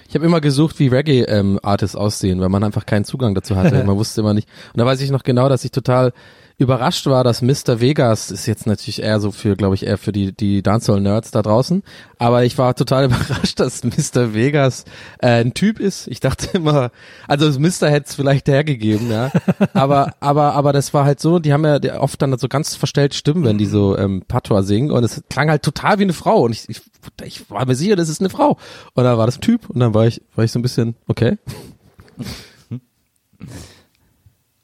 Ich habe immer gesucht, wie Reggae-Artists aussehen, weil man einfach keinen Zugang dazu hatte. Man wusste immer nicht. Und da weiß ich noch genau, dass ich total überrascht war, dass Mr. Vegas ist jetzt natürlich eher so für, glaube ich, eher für die die Dancehall-Nerds da draußen. Aber ich war total überrascht, dass Mr. Vegas äh, ein Typ ist. Ich dachte immer, also Mr. hätte es vielleicht hergegeben, ja. Aber aber aber das war halt so. Die haben ja oft dann so ganz verstellt Stimmen, wenn die so ähm, Patois singen. Und es klang halt total wie eine Frau. Und ich, ich ich war mir sicher, das ist eine Frau. Und dann war das ein Typ. Und dann war ich war ich so ein bisschen okay.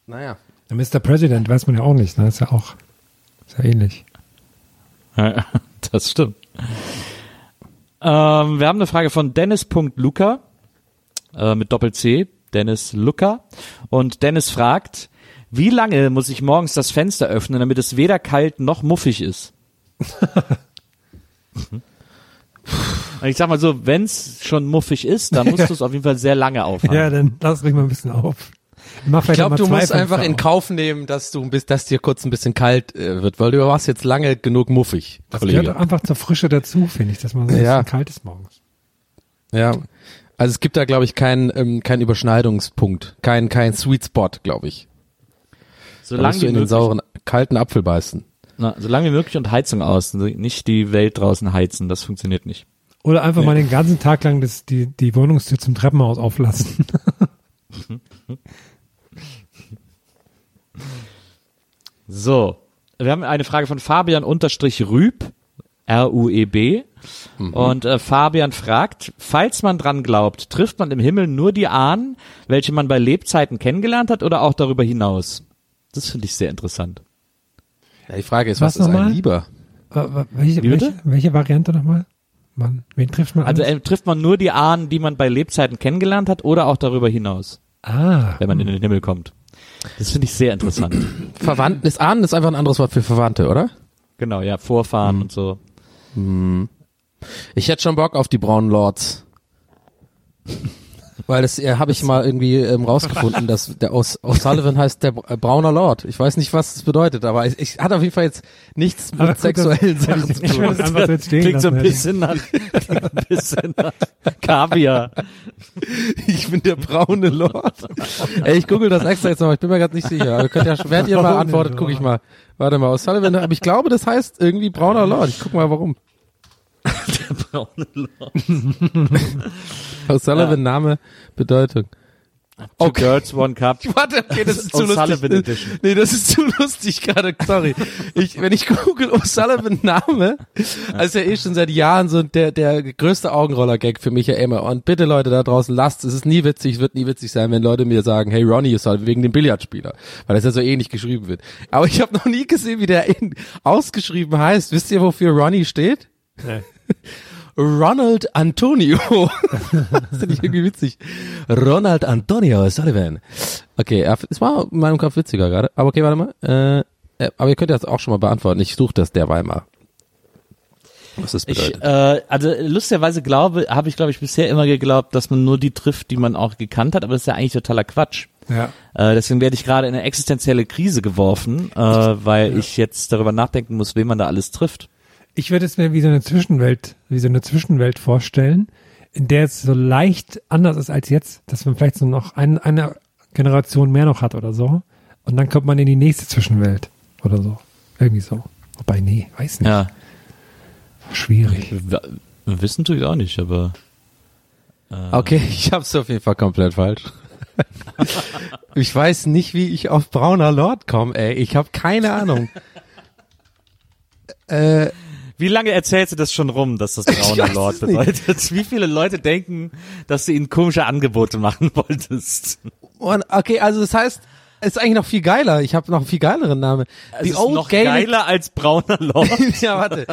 naja. Der Mr. President weiß man ja auch nicht, ne? Ist ja auch, ist ja ähnlich. Ja, das stimmt. Ähm, wir haben eine Frage von Dennis.luca äh, mit Doppel-C. Dennis Luca. Und Dennis fragt, wie lange muss ich morgens das Fenster öffnen, damit es weder kalt noch muffig ist? Und ich sag mal so, wenn es schon muffig ist, dann musst du es auf jeden Fall sehr lange aufhaben. Ja, dann lass mich mal ein bisschen auf. Mach Ich glaube, auch du musst einfach Fenster in auf. Kauf nehmen, dass du bisschen, dass dir kurz ein bisschen kalt äh, wird, weil du warst jetzt lange genug muffig, Das gehört Kollege. einfach zur Frische dazu, finde ich, dass man so ein Ja. bisschen kalt ist morgens. Ja. Also es gibt da, glaube ich, keinen ähm, keinen Überschneidungspunkt, kein kein Sweet Spot, glaube ich. Solange musst du in den sauren kalten Apfel beißen. na, solange wie möglich und Heizung aus, nicht die Welt draußen heizen, das funktioniert nicht. Oder einfach mal den ganzen Tag lang das, die, die Wohnungstür zum Treppenhaus auflassen. So, wir haben eine Frage von Fabian unterstrich Rüb, R-U-E-B. Und äh, Fabian fragt, falls man dran glaubt, trifft man im Himmel nur die Ahnen, welche man bei Lebzeiten kennengelernt hat oder auch darüber hinaus? Das finde ich sehr interessant. Ja, die Frage ist, Was was, ist ein Lieber? Welche, welche, welche Variante nochmal? Man, wen trifft man Also äh, trifft man nur die Ahnen, die man bei Lebzeiten kennengelernt hat oder auch darüber hinaus, ah, wenn man in den Himmel kommt? Das finde ich sehr interessant. Verwandten ist Ahnen ist einfach ein anderes Wort für Verwandte, oder? genau, ja, Vorfahren und so. Ich hätte schon Bock auf die braunen Lords. Weil das äh, habe ich mal irgendwie ähm, rausgefunden, dass der aus, aus Sullivan heißt der äh, brauner Lord. Ich weiß nicht, was das bedeutet, aber ich, ich hat auf jeden Fall jetzt nichts mit sexuellen das- Sachen zu ich tun. stehen Klingt so ein bisschen nach, klingt ein bisschen nach Kaviar. Ich bin der braune Lord. Ey, ich google das extra jetzt noch, ich bin mir gerade nicht sicher. Aber ihr könnt ja, während ihr mal antwortet, gucke ich mal. Warte mal, aus Sullivan, aber ich glaube, das heißt irgendwie brauner Lord. Ich guck mal warum. Braune Lord. Aus Sullivan Name, Bedeutung. Two Girls, One Cup. Warte, okay, das ist zu O'Sullivan lustig. Edition. Nee, das ist zu lustig gerade, sorry. Ich, wenn ich google O'Sullivan Name, also ja eh schon seit Jahren so der, der größte Augenroller-Gag für mich ja immer. Und bitte Leute da draußen, lasst, es ist nie witzig, es wird nie witzig sein, wenn Leute mir sagen, hey Ronnie O'Sullivan, wegen dem Billardspieler. Weil das ja so ähnlich geschrieben wird. Aber ich habe noch nie gesehen, wie der in, ausgeschrieben heißt. Wisst ihr, wofür Ronnie steht? Nee. Ronald Antonio. das finde ich irgendwie witzig. Ronald Antonio Sullivan. Okay, es war in meinem Kopf witziger gerade. Aber okay, warte mal. Äh, äh, aber ihr könnt das auch schon mal beantworten. Ich suche das derweil mal. Was das Ich, bedeutet. äh, also lustigerweise glaube, habe ich glaube ich bisher immer geglaubt, dass man nur die trifft, die man auch gekannt hat, aber das ist ja eigentlich totaler Quatsch. ja. Äh, deswegen werde ich gerade in eine existenzielle Krise geworfen, äh, weil ich jetzt darüber nachdenken muss, wen man da alles trifft. Ich würde es mir wie so eine Zwischenwelt, wie so eine Zwischenwelt vorstellen, in der es so leicht anders ist als jetzt, dass man vielleicht so noch ein, eine Generation mehr noch hat oder so. Und dann kommt man in die nächste Zwischenwelt oder so. Irgendwie so. Wobei, nee, weiß nicht. Ja, Schwierig. w- wissen tue ich auch nicht, aber Okay, ich hab's auf jeden Fall komplett falsch. ich weiß nicht, wie ich auf brauner Lord komme, ey. Ich habe keine Ahnung. äh, Wie lange erzählst du das schon rum, dass das brauner Lord bedeutet? Wie viele Leute denken, dass du ihnen komische Angebote machen wolltest? okay, also das heißt, ist eigentlich noch viel geiler. Ich habe noch einen viel geileren Namen. Es ist noch geiler als brauner Lord. ja, warte.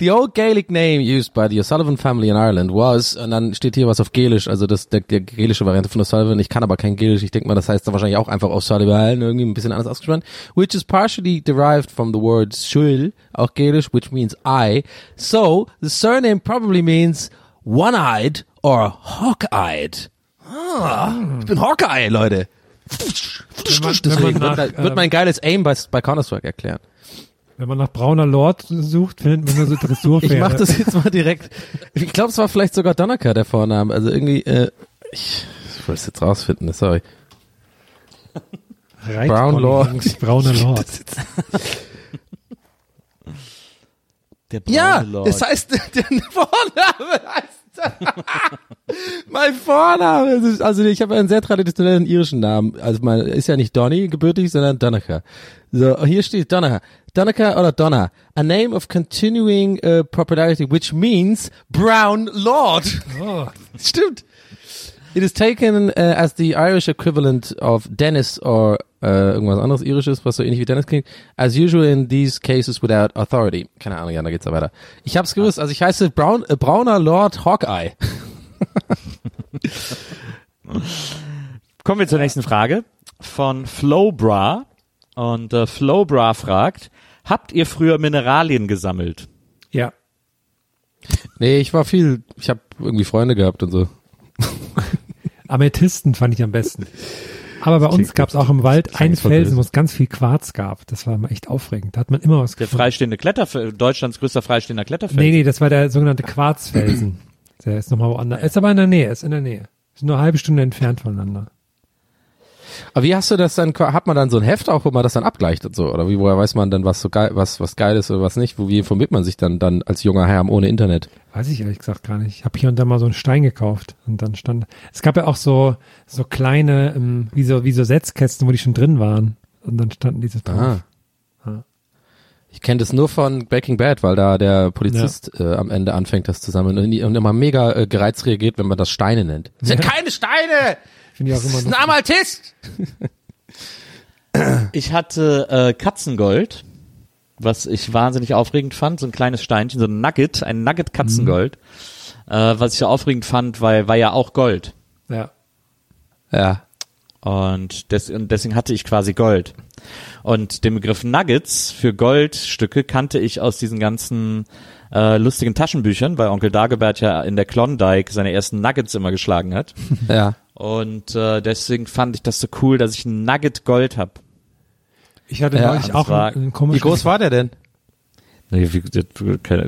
The old Gaelic name used by the O'Sullivan family in Ireland was, und dann steht hier was auf Gälisch, also das der, der gälische Variante von O'Sullivan. Ich kann aber kein Gälisch. Ich denke mal, das heißt dann wahrscheinlich auch einfach O'Sullivan, irgendwie ein bisschen anders ausgesprochen. Which is partially derived from the word Shuil, auch Gälisch, which means eye. So, the surname probably means one-eyed or hawk-eyed. Ah, ich bin Hawkeye, Leute. Man Deswegen nach, wird, wird ähm, mein geiles Aim bei, bei Counter-Strike erklären. Wenn man nach brauner Lord sucht, findet man nur so Dressurpferde. Ich mach das jetzt mal direkt. Ich glaube, es war vielleicht sogar Donnerker der Vorname. Also irgendwie, äh, ich, ich wollte es jetzt rausfinden, sorry. Reitpony, Brown Lord. Brauner Lord. Der braune Ja, Lord. es heißt, der Vorname heißt, mein Vorname, also ich habe einen sehr traditionellen irischen Namen. Also mein ist ja nicht Donny gebürtig, sondern Donnacher. So, hier steht Donnacher. Donnacher oder Donna. A name of continuing uh, popularity, which means Brown Lord. Oh, Stimmt. It is taken uh, as the Irish equivalent of Dennis or uh, irgendwas anderes irisches, was so ähnlich wie Dennis klingt. As usual in these cases without authority. Keine Ahnung, ja, da geht's da weiter. Ich hab's gewusst, also ich heiße Brown, äh, Brauner Lord Hawkeye. Kommen wir zur nächsten Frage von Flowbra. Und äh, Flowbra fragt, habt ihr früher Mineralien gesammelt? ja. Nee, ich war viel, ich habe irgendwie Freunde gehabt und so. Amethysten fand ich am besten. Aber bei uns gab es auch im Wald einen Felsen, wo es ganz viel Quarz gab. Das war echt aufregend. Da hat man immer was Der gefunden. freistehende Kletterfeld, Deutschlands größter freistehender Kletterfeld. Nee, nee, das war der sogenannte Quarzfelsen. Der ist nochmal woanders. Ist aber in der Nähe, ist in der Nähe. Ist nur eine halbe Stunde entfernt voneinander. Aber wie hast du das dann, hat man dann so ein Heft auch, wo man das dann abgleicht und so? Oder wie, woher weiß man dann, was so geil, was, was geil ist oder was nicht? Wo, wie informiert man sich dann, dann als junger Herr ohne Internet? Weiß ich ehrlich gesagt gar nicht. Ich habe hier und da mal so einen Stein gekauft und dann stand. Es gab ja auch so so kleine, ähm, wie so wie so Setzkästen, wo die schon drin waren. Und dann standen diese drauf. Ah. Ich kenne das nur von Breaking Bad, weil da der Polizist äh, am Ende anfängt, das zu sammeln und, und immer mega äh, gereizt reagiert, wenn man das Steine nennt. Das sind keine Steine! Finde ich auch Das immer ist ein noch. Amalthist! Ich hatte äh, Katzengold, was ich wahnsinnig aufregend fand, so ein kleines Steinchen, so ein Nugget, ein Nugget Katzengold, äh, was ich so aufregend fand, weil war ja auch Gold. Ja. Ja. Und, des, und deswegen hatte ich quasi Gold. Und den Begriff Nuggets für Goldstücke kannte ich aus diesen ganzen äh, lustigen Taschenbüchern, weil Onkel Dagobert ja in der Klondike seine ersten Nuggets immer geschlagen hat. Ja. Und äh, deswegen fand ich das so cool, dass ich ein Nugget Gold hab. Ich hatte Ja, neulich auch war- einen, einen Wie komischen. groß war der denn? Wie-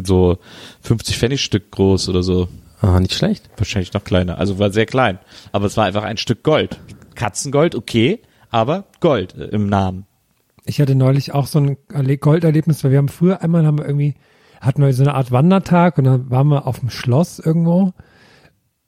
So 50 Pfennig Stück groß oder so. Ah, nicht schlecht. Wahrscheinlich noch kleiner. Also war sehr klein. Aber es war einfach ein Stück Gold. Katzengold, okay, aber Gold äh, im Namen. Ich hatte neulich auch so ein Erle- Golderlebnis, weil wir haben früher einmal haben wir irgendwie hatten wir so eine Art Wandertag und dann waren wir auf dem Schloss irgendwo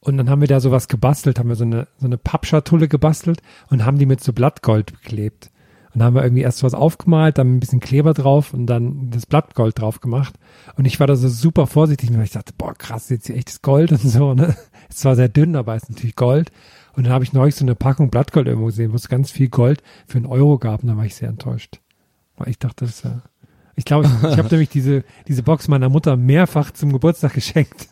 und dann haben wir da sowas gebastelt, haben wir so eine so eine Pappschatulle gebastelt und haben die mit so Blattgold beklebt. Und dann haben wir irgendwie erst was aufgemalt, dann ein bisschen Kleber drauf und dann das Blattgold drauf gemacht. Und ich war da so super vorsichtig, weil ich dachte, boah, krass, jetzt hier echtes Gold und so, ne? Es war sehr dünn, aber es ist natürlich Gold. Und dann habe ich neulich so eine Packung Blattgold irgendwo gesehen, wo es ganz viel Gold für einen Euro gab und da war ich sehr enttäuscht. Weil ich dachte, das ist ja. Ich glaube, ich, ich habe nämlich diese, diese Box meiner Mutter mehrfach zum Geburtstag geschenkt.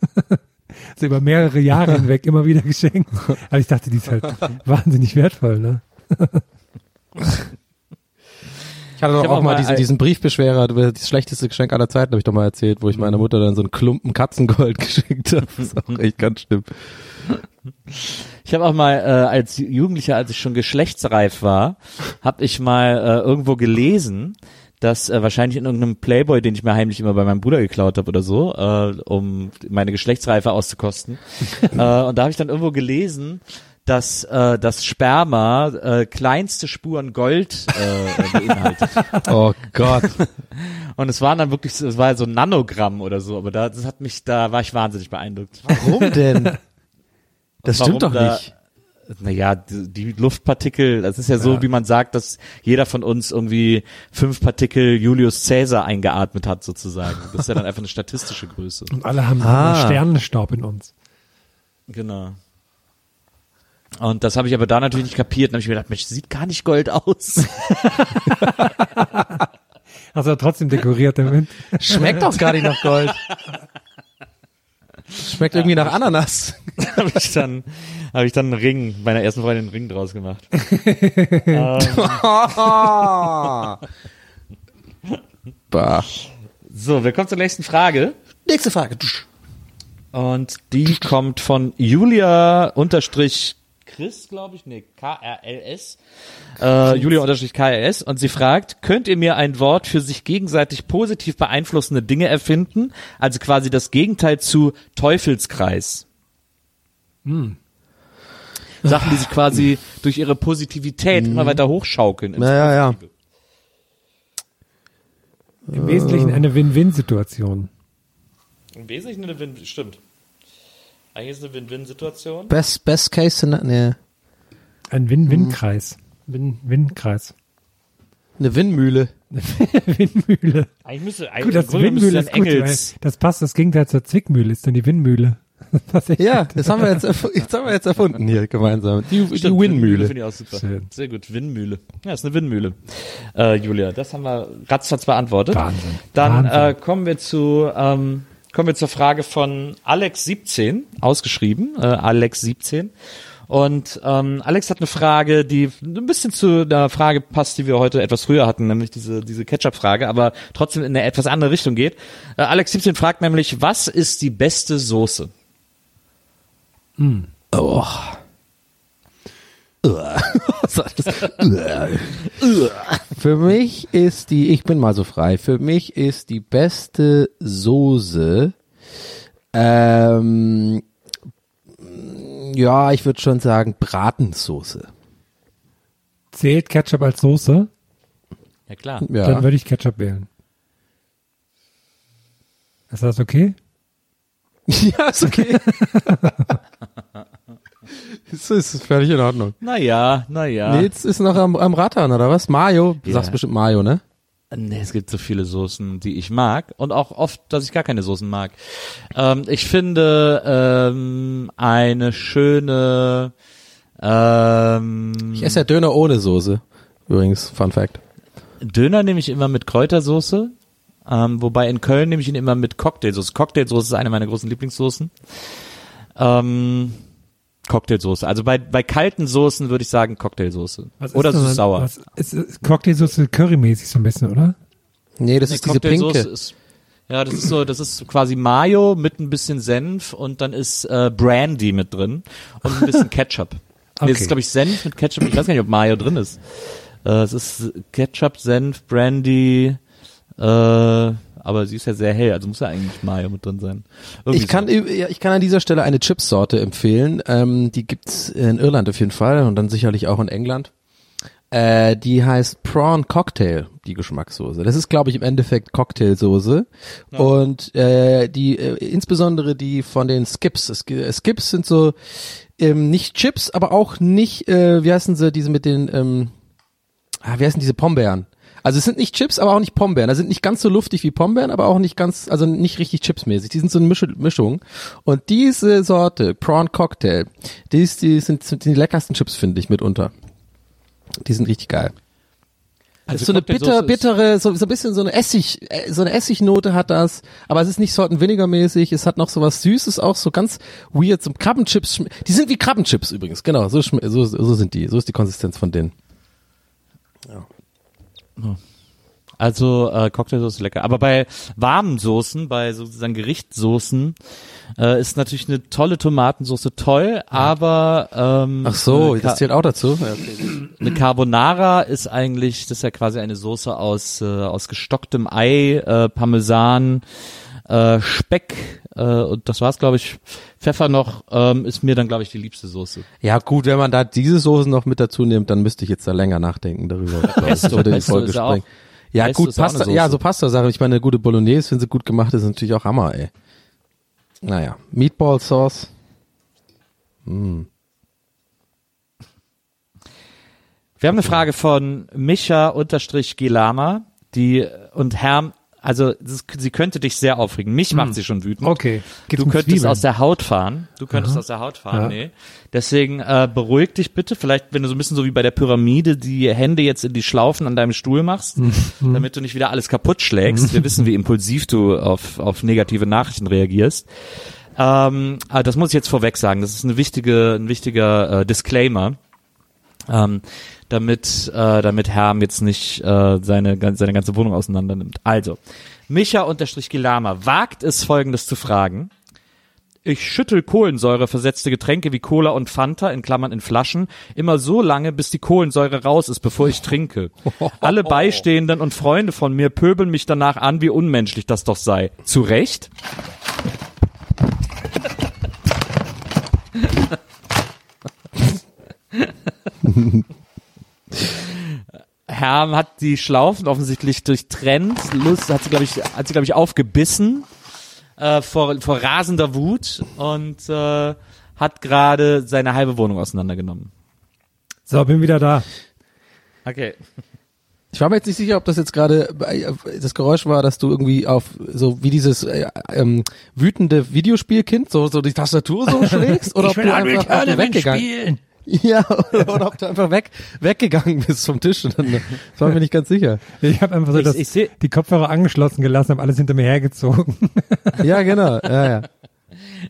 So über mehrere Jahre hinweg immer wieder geschenkt. Aber ich dachte, die ist halt wahnsinnig wertvoll, ne? Ich hatte doch Ich hab auch auch mal diesen, diesen Briefbeschwerer, das schlechteste Geschenk aller Zeiten, habe ich doch mal erzählt, wo ich meiner Mutter dann so einen Klumpen Katzengold geschenkt habe. Das ist auch echt ganz schlimm. Ich habe auch mal äh, als Jugendlicher, als ich schon geschlechtsreif war, habe ich mal äh, irgendwo gelesen, dass äh, wahrscheinlich in irgendeinem Playboy, den ich mir heimlich immer bei meinem Bruder geklaut habe oder so, äh, um meine Geschlechtsreife auszukosten. äh, und da habe ich dann irgendwo gelesen, dass äh, das Sperma äh, kleinste Spuren Gold äh, beinhaltet. Oh Gott. Und es waren dann wirklich, es war so ein Nanogramm oder so, aber da, das hat mich, da war ich wahnsinnig beeindruckt. Warum denn? Das stimmt doch da- nicht. Naja, die, die Luftpartikel, das ist ja so, wie man sagt, dass jeder von uns irgendwie fünf Partikel Julius Caesar eingeatmet hat, sozusagen. Das ist ja dann einfach eine statistische Größe. Und alle haben Ah. Sternenstaub in uns. Genau. Und das habe ich aber da natürlich nicht kapiert. Dann habe ich mir gedacht, Mensch, sieht gar nicht Gold aus. Hast du trotzdem dekoriert damit? Schmeckt doch gar nicht nach Gold. Schmeckt irgendwie nach Ananas. habe ich dann, habe ich dann einen Ring, meiner ersten Freundin einen Ring draus gemacht. bah. So, wir kommen zur nächsten Frage. Nächste Frage. Und die kommt von Julia unterstrich Chris, glaube ich, nee, K-R-L-S. Äh, Julia unterstrich K-R-S. Und sie fragt, könnt ihr mir ein Wort für sich gegenseitig positiv beeinflussende Dinge erfinden? Also quasi das Gegenteil zu Teufelskreis. Hm. Sachen, die sich quasi durch ihre Positivität immer weiter hochschaukeln. ins Ja, ja, ja. Im Wesentlichen eine Win-Win-Situation. Im Wesentlichen eine Win, stimmt. Eigentlich ist es eine Win-Win-Situation. Best, best case Scenario, nee. Ein Win-Win-Kreis. Win-Win-Kreis. Eine Windmühle. Windmühle. Eigentlich müsste, eigentlich Gut, das Windmühle ist ein gut. weil Engels. Das passt, das Gegenteil zur Zwickmühle ist dann die Windmühle. Das Ja, gut. das haben wir jetzt, jetzt haben wir jetzt erfunden hier gemeinsam. Die, die Stimmt, Windmühle. Finde ich auch super. Schön. Sehr gut, Windmühle. Ja, ist eine Windmühle. Äh, Julia, das haben wir ratzfatz beantwortet. Wahnsinn. Dann Wahnsinn. Äh, kommen wir zu ähm, kommen wir zur Frage von Alex17, ausgeschrieben, äh, Alex17. Und ähm, Alex hat eine Frage, die ein bisschen zu der Frage passt, die wir heute etwas früher hatten, nämlich diese, diese Ketchup-Frage, aber trotzdem in eine etwas andere Richtung geht. Äh, Alex17 fragt nämlich, was ist die beste Soße? Oh. Für mich ist die, ich bin mal so frei, für mich ist die beste Soße, ähm, ja, ich würde schon sagen Bratensoße. Zählt Ketchup als Soße? Ja klar. Dann Ja. würde ich Ketchup wählen. Ist das okay? ja, ist okay. ist, ist völlig in Ordnung. Naja, naja. Jetzt ist noch am, am Rattern, oder was? Mayo? Du Ja. sagst bestimmt Mayo, ne? Nee, es gibt so viele Soßen, die ich mag und auch oft, dass ich gar keine Soßen mag. Ähm, ich finde ähm, eine schöne ähm, Ich esse ja Döner ohne Soße. Übrigens, Fun Fact. Döner nehme ich immer mit Kräutersoße, ähm, wobei in Köln nehme ich ihn immer mit Cocktailsoße. Cocktailsoße ist eine meiner großen Lieblingssoßen. Ähm, Cocktailsoße. Also bei, bei kalten Soßen würde ich sagen Cocktailsoße. Was Oder ist so sauer. Was, ist, ist Cocktailsoße currymäßig so ein bisschen, oder? Nee, das Nee, ist diese Cocktailsoße pinke. Ist, ja, das ist so, das ist quasi Mayo mit ein bisschen Senf und dann ist äh, Brandy mit drin und ein bisschen Ketchup. Nee, Okay. es ist, glaube ich, Senf mit Ketchup. Ich weiß gar nicht, ob Mayo drin ist. Äh, es ist Ketchup, Senf, Brandy, äh, aber sie ist ja sehr hell, also muss ja eigentlich Mayo mit drin sein. Irgendwie Ich kann, so. ja, ich kann an dieser Stelle eine Chipsorte empfehlen. Ähm, die gibt's in Irland auf jeden Fall und dann sicherlich auch in England. Äh, die heißt Prawn Cocktail, die Geschmackssoße. Das ist, glaube ich, im Endeffekt Cocktailsoße. Und äh, die, äh, insbesondere die von den Skips. Es, äh, Skips sind so ähm, nicht Chips, aber auch nicht, äh, wie heißen sie, diese mit den, ähm, ah, wie heißen diese Pombeeren? Also es sind nicht Chips, aber auch nicht Pombeeren. Also sind nicht ganz so luftig wie Pombeeren, aber auch nicht ganz, also nicht richtig chipsmäßig. Die sind so eine Misch Mischung. Und diese Sorte, Prawn Cocktail, die, ist, die sind, sind die leckersten Chips, finde ich, mitunter. Die sind richtig geil. Das ist so eine bitter, bittere, so, so ein bisschen so eine Essig, äh, so eine Essignote hat das, aber es ist nicht Sorten weniger mäßig, es hat noch so was Süßes, auch so ganz weird, so Krabbenchips, die sind wie Krabbenchips übrigens, genau, so, so, so sind die, so ist die Konsistenz von denen. Also äh, Cocktailsoße lecker. Aber bei warmen Soßen, bei sozusagen Gerichtssoßen, äh, ist natürlich eine tolle Tomatensoße toll, aber ähm, Ach so, das zählt auch dazu. Ja, eine Carbonara ist eigentlich, das ist ja quasi eine Soße aus äh, aus gestocktem Ei, äh, Parmesan, äh, Speck äh, und das war's, glaube ich. Pfeffer noch ähm, ist mir dann, glaube ich, die liebste Soße. Ja gut, wenn man da diese Soßen noch mit dazu nimmt, dann müsste ich jetzt da länger nachdenken darüber. Pesto, oder die Folge ist ja Pesto gut, Pasta, Soße. ja so Pasta-Sache. Ich meine, eine gute Bolognese, wenn sie gut gemacht ist, ist natürlich auch Hammer, ey. Naja, Meatball Sauce. Wir haben eine Frage von Micha unterstrich Gelama, die und Herm also das, sie könnte dich sehr aufregen. Mich macht sie schon wütend. Okay. Geht's Du könntest Zwiebeln? aus der Haut fahren. Du könntest Aha. aus der Haut fahren, Ja. nee. Deswegen äh, beruhig dich bitte. Vielleicht, wenn du so ein bisschen so wie bei der Pyramide die Hände jetzt in die Schlaufen an deinem Stuhl machst, Mhm. damit du nicht wieder alles kaputt schlägst. Wir wissen, wie impulsiv du auf, auf negative Nachrichten reagierst. Ähm, aber das muss ich jetzt vorweg sagen. Das ist eine wichtige, ein wichtiger äh, Disclaimer. Ähm, damit, äh, damit Herm jetzt nicht äh, seine, seine ganze Wohnung auseinander nimmt. Also, Micha unterstrich Gilama wagt es folgendes zu fragen. Ich schüttel Kohlensäure versetzte Getränke wie Cola und Fanta in Klammern in Flaschen immer so lange, bis die Kohlensäure raus ist, bevor ich trinke. Alle Beistehenden und Freunde von mir pöbeln mich danach an, wie unmenschlich das doch sei. Zu Recht? Herm hat die Schlaufen offensichtlich durchtrennt. Lust hat sie, glaube ich, hat sie, glaube ich, aufgebissen äh, vor, vor rasender Wut und äh, hat gerade seine halbe Wohnung auseinandergenommen. So, bin wieder da. Okay. Ich war mir jetzt nicht sicher, ob das jetzt gerade äh, das Geräusch war, dass du irgendwie auf so wie dieses äh, ähm, wütende Videospielkind so so die Tastatur so schlägst oder ob du einfach weggegangen ja oder, oder ob du einfach weg weggegangen bist vom Tisch und dann, das war mir nicht ganz sicher. Ich habe einfach so Ich- das, ich seh- die Kopfhörer angeschlossen gelassen, habe alles hinter mir hergezogen. Ja genau, ja ja.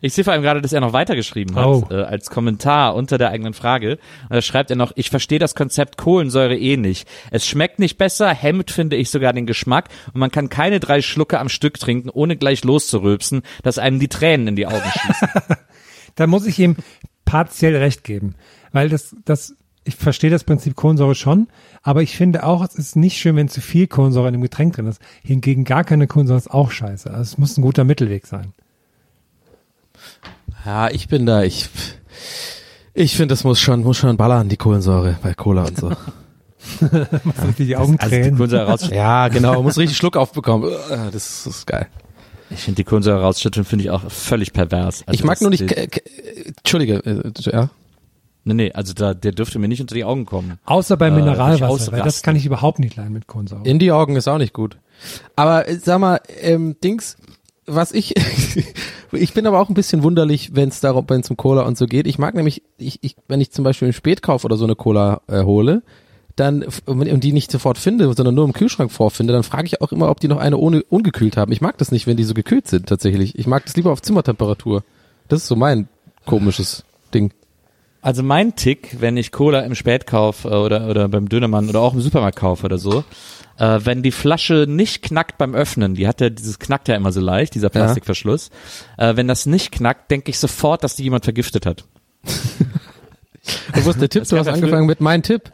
Ich sehe vor allem gerade, dass er noch weitergeschrieben hat, Oh. äh, als Kommentar unter der eigenen Frage. Und da schreibt er noch, ich verstehe das Konzept Kohlensäure eh nicht. Es schmeckt nicht besser, hemmt, finde ich, sogar den Geschmack und man kann keine drei Schlucke am Stück trinken, ohne gleich loszurülpsen, dass einem die Tränen in die Augen schießen. da muss ich ihm partiell recht geben, weil das, das, ich verstehe das Prinzip Kohlensäure schon, aber ich finde auch, es ist nicht schön, wenn zu viel Kohlensäure in dem Getränk drin ist. Hingegen gar keine Kohlensäure ist auch scheiße. Also es muss ein guter Mittelweg sein. Ja, ich bin da, ich ich finde, das muss schon muss schon ballern die Kohlensäure bei Cola und so. Muss richtig die Augen Also die tränen. Kohlensäure rausschütteln, ja, genau, muss richtig Schluck aufbekommen. Äh, Das ist geil. ich finde die Kohlensäure rausschütteln, finde ich auch völlig pervers. Also ich mag nur nicht die- K- Entschuldige, äh, ja. Nee, nee, also da, der dürfte mir nicht unter die Augen kommen. Außer bei Äh, Mineralwasser, durchaus weil das kann ich überhaupt nicht leiden mit Kohlensäure. In die Augen ist auch nicht gut. Aber äh, sag mal, ähm, Dings, was ich, ich bin aber auch ein bisschen wunderlich, wenn es darum, wenn es um Cola und so geht. Ich mag nämlich, ich, ich, wenn ich zum Beispiel im Spätkauf oder so eine Cola äh, hole, dann und die nicht sofort finde, sondern nur im Kühlschrank vorfinde, dann frage ich auch immer, ob die noch eine ohne ungekühlt haben. Ich mag das nicht, wenn die so gekühlt sind tatsächlich. Ich mag das lieber auf Zimmertemperatur. Das ist so mein komisches Ding. Also mein Tick, wenn ich Cola im Spätkauf äh, oder, oder beim Dönermann oder auch im Supermarkt kaufe oder so, äh, wenn die Flasche nicht knackt beim Öffnen, die hat ja, dieses knackt ja immer so leicht, dieser Plastikverschluss, äh, wenn das nicht knackt, denke ich sofort, dass die jemand vergiftet hat. Wo ist der Tipp? Du hast ja angefangen mit mein Tipp.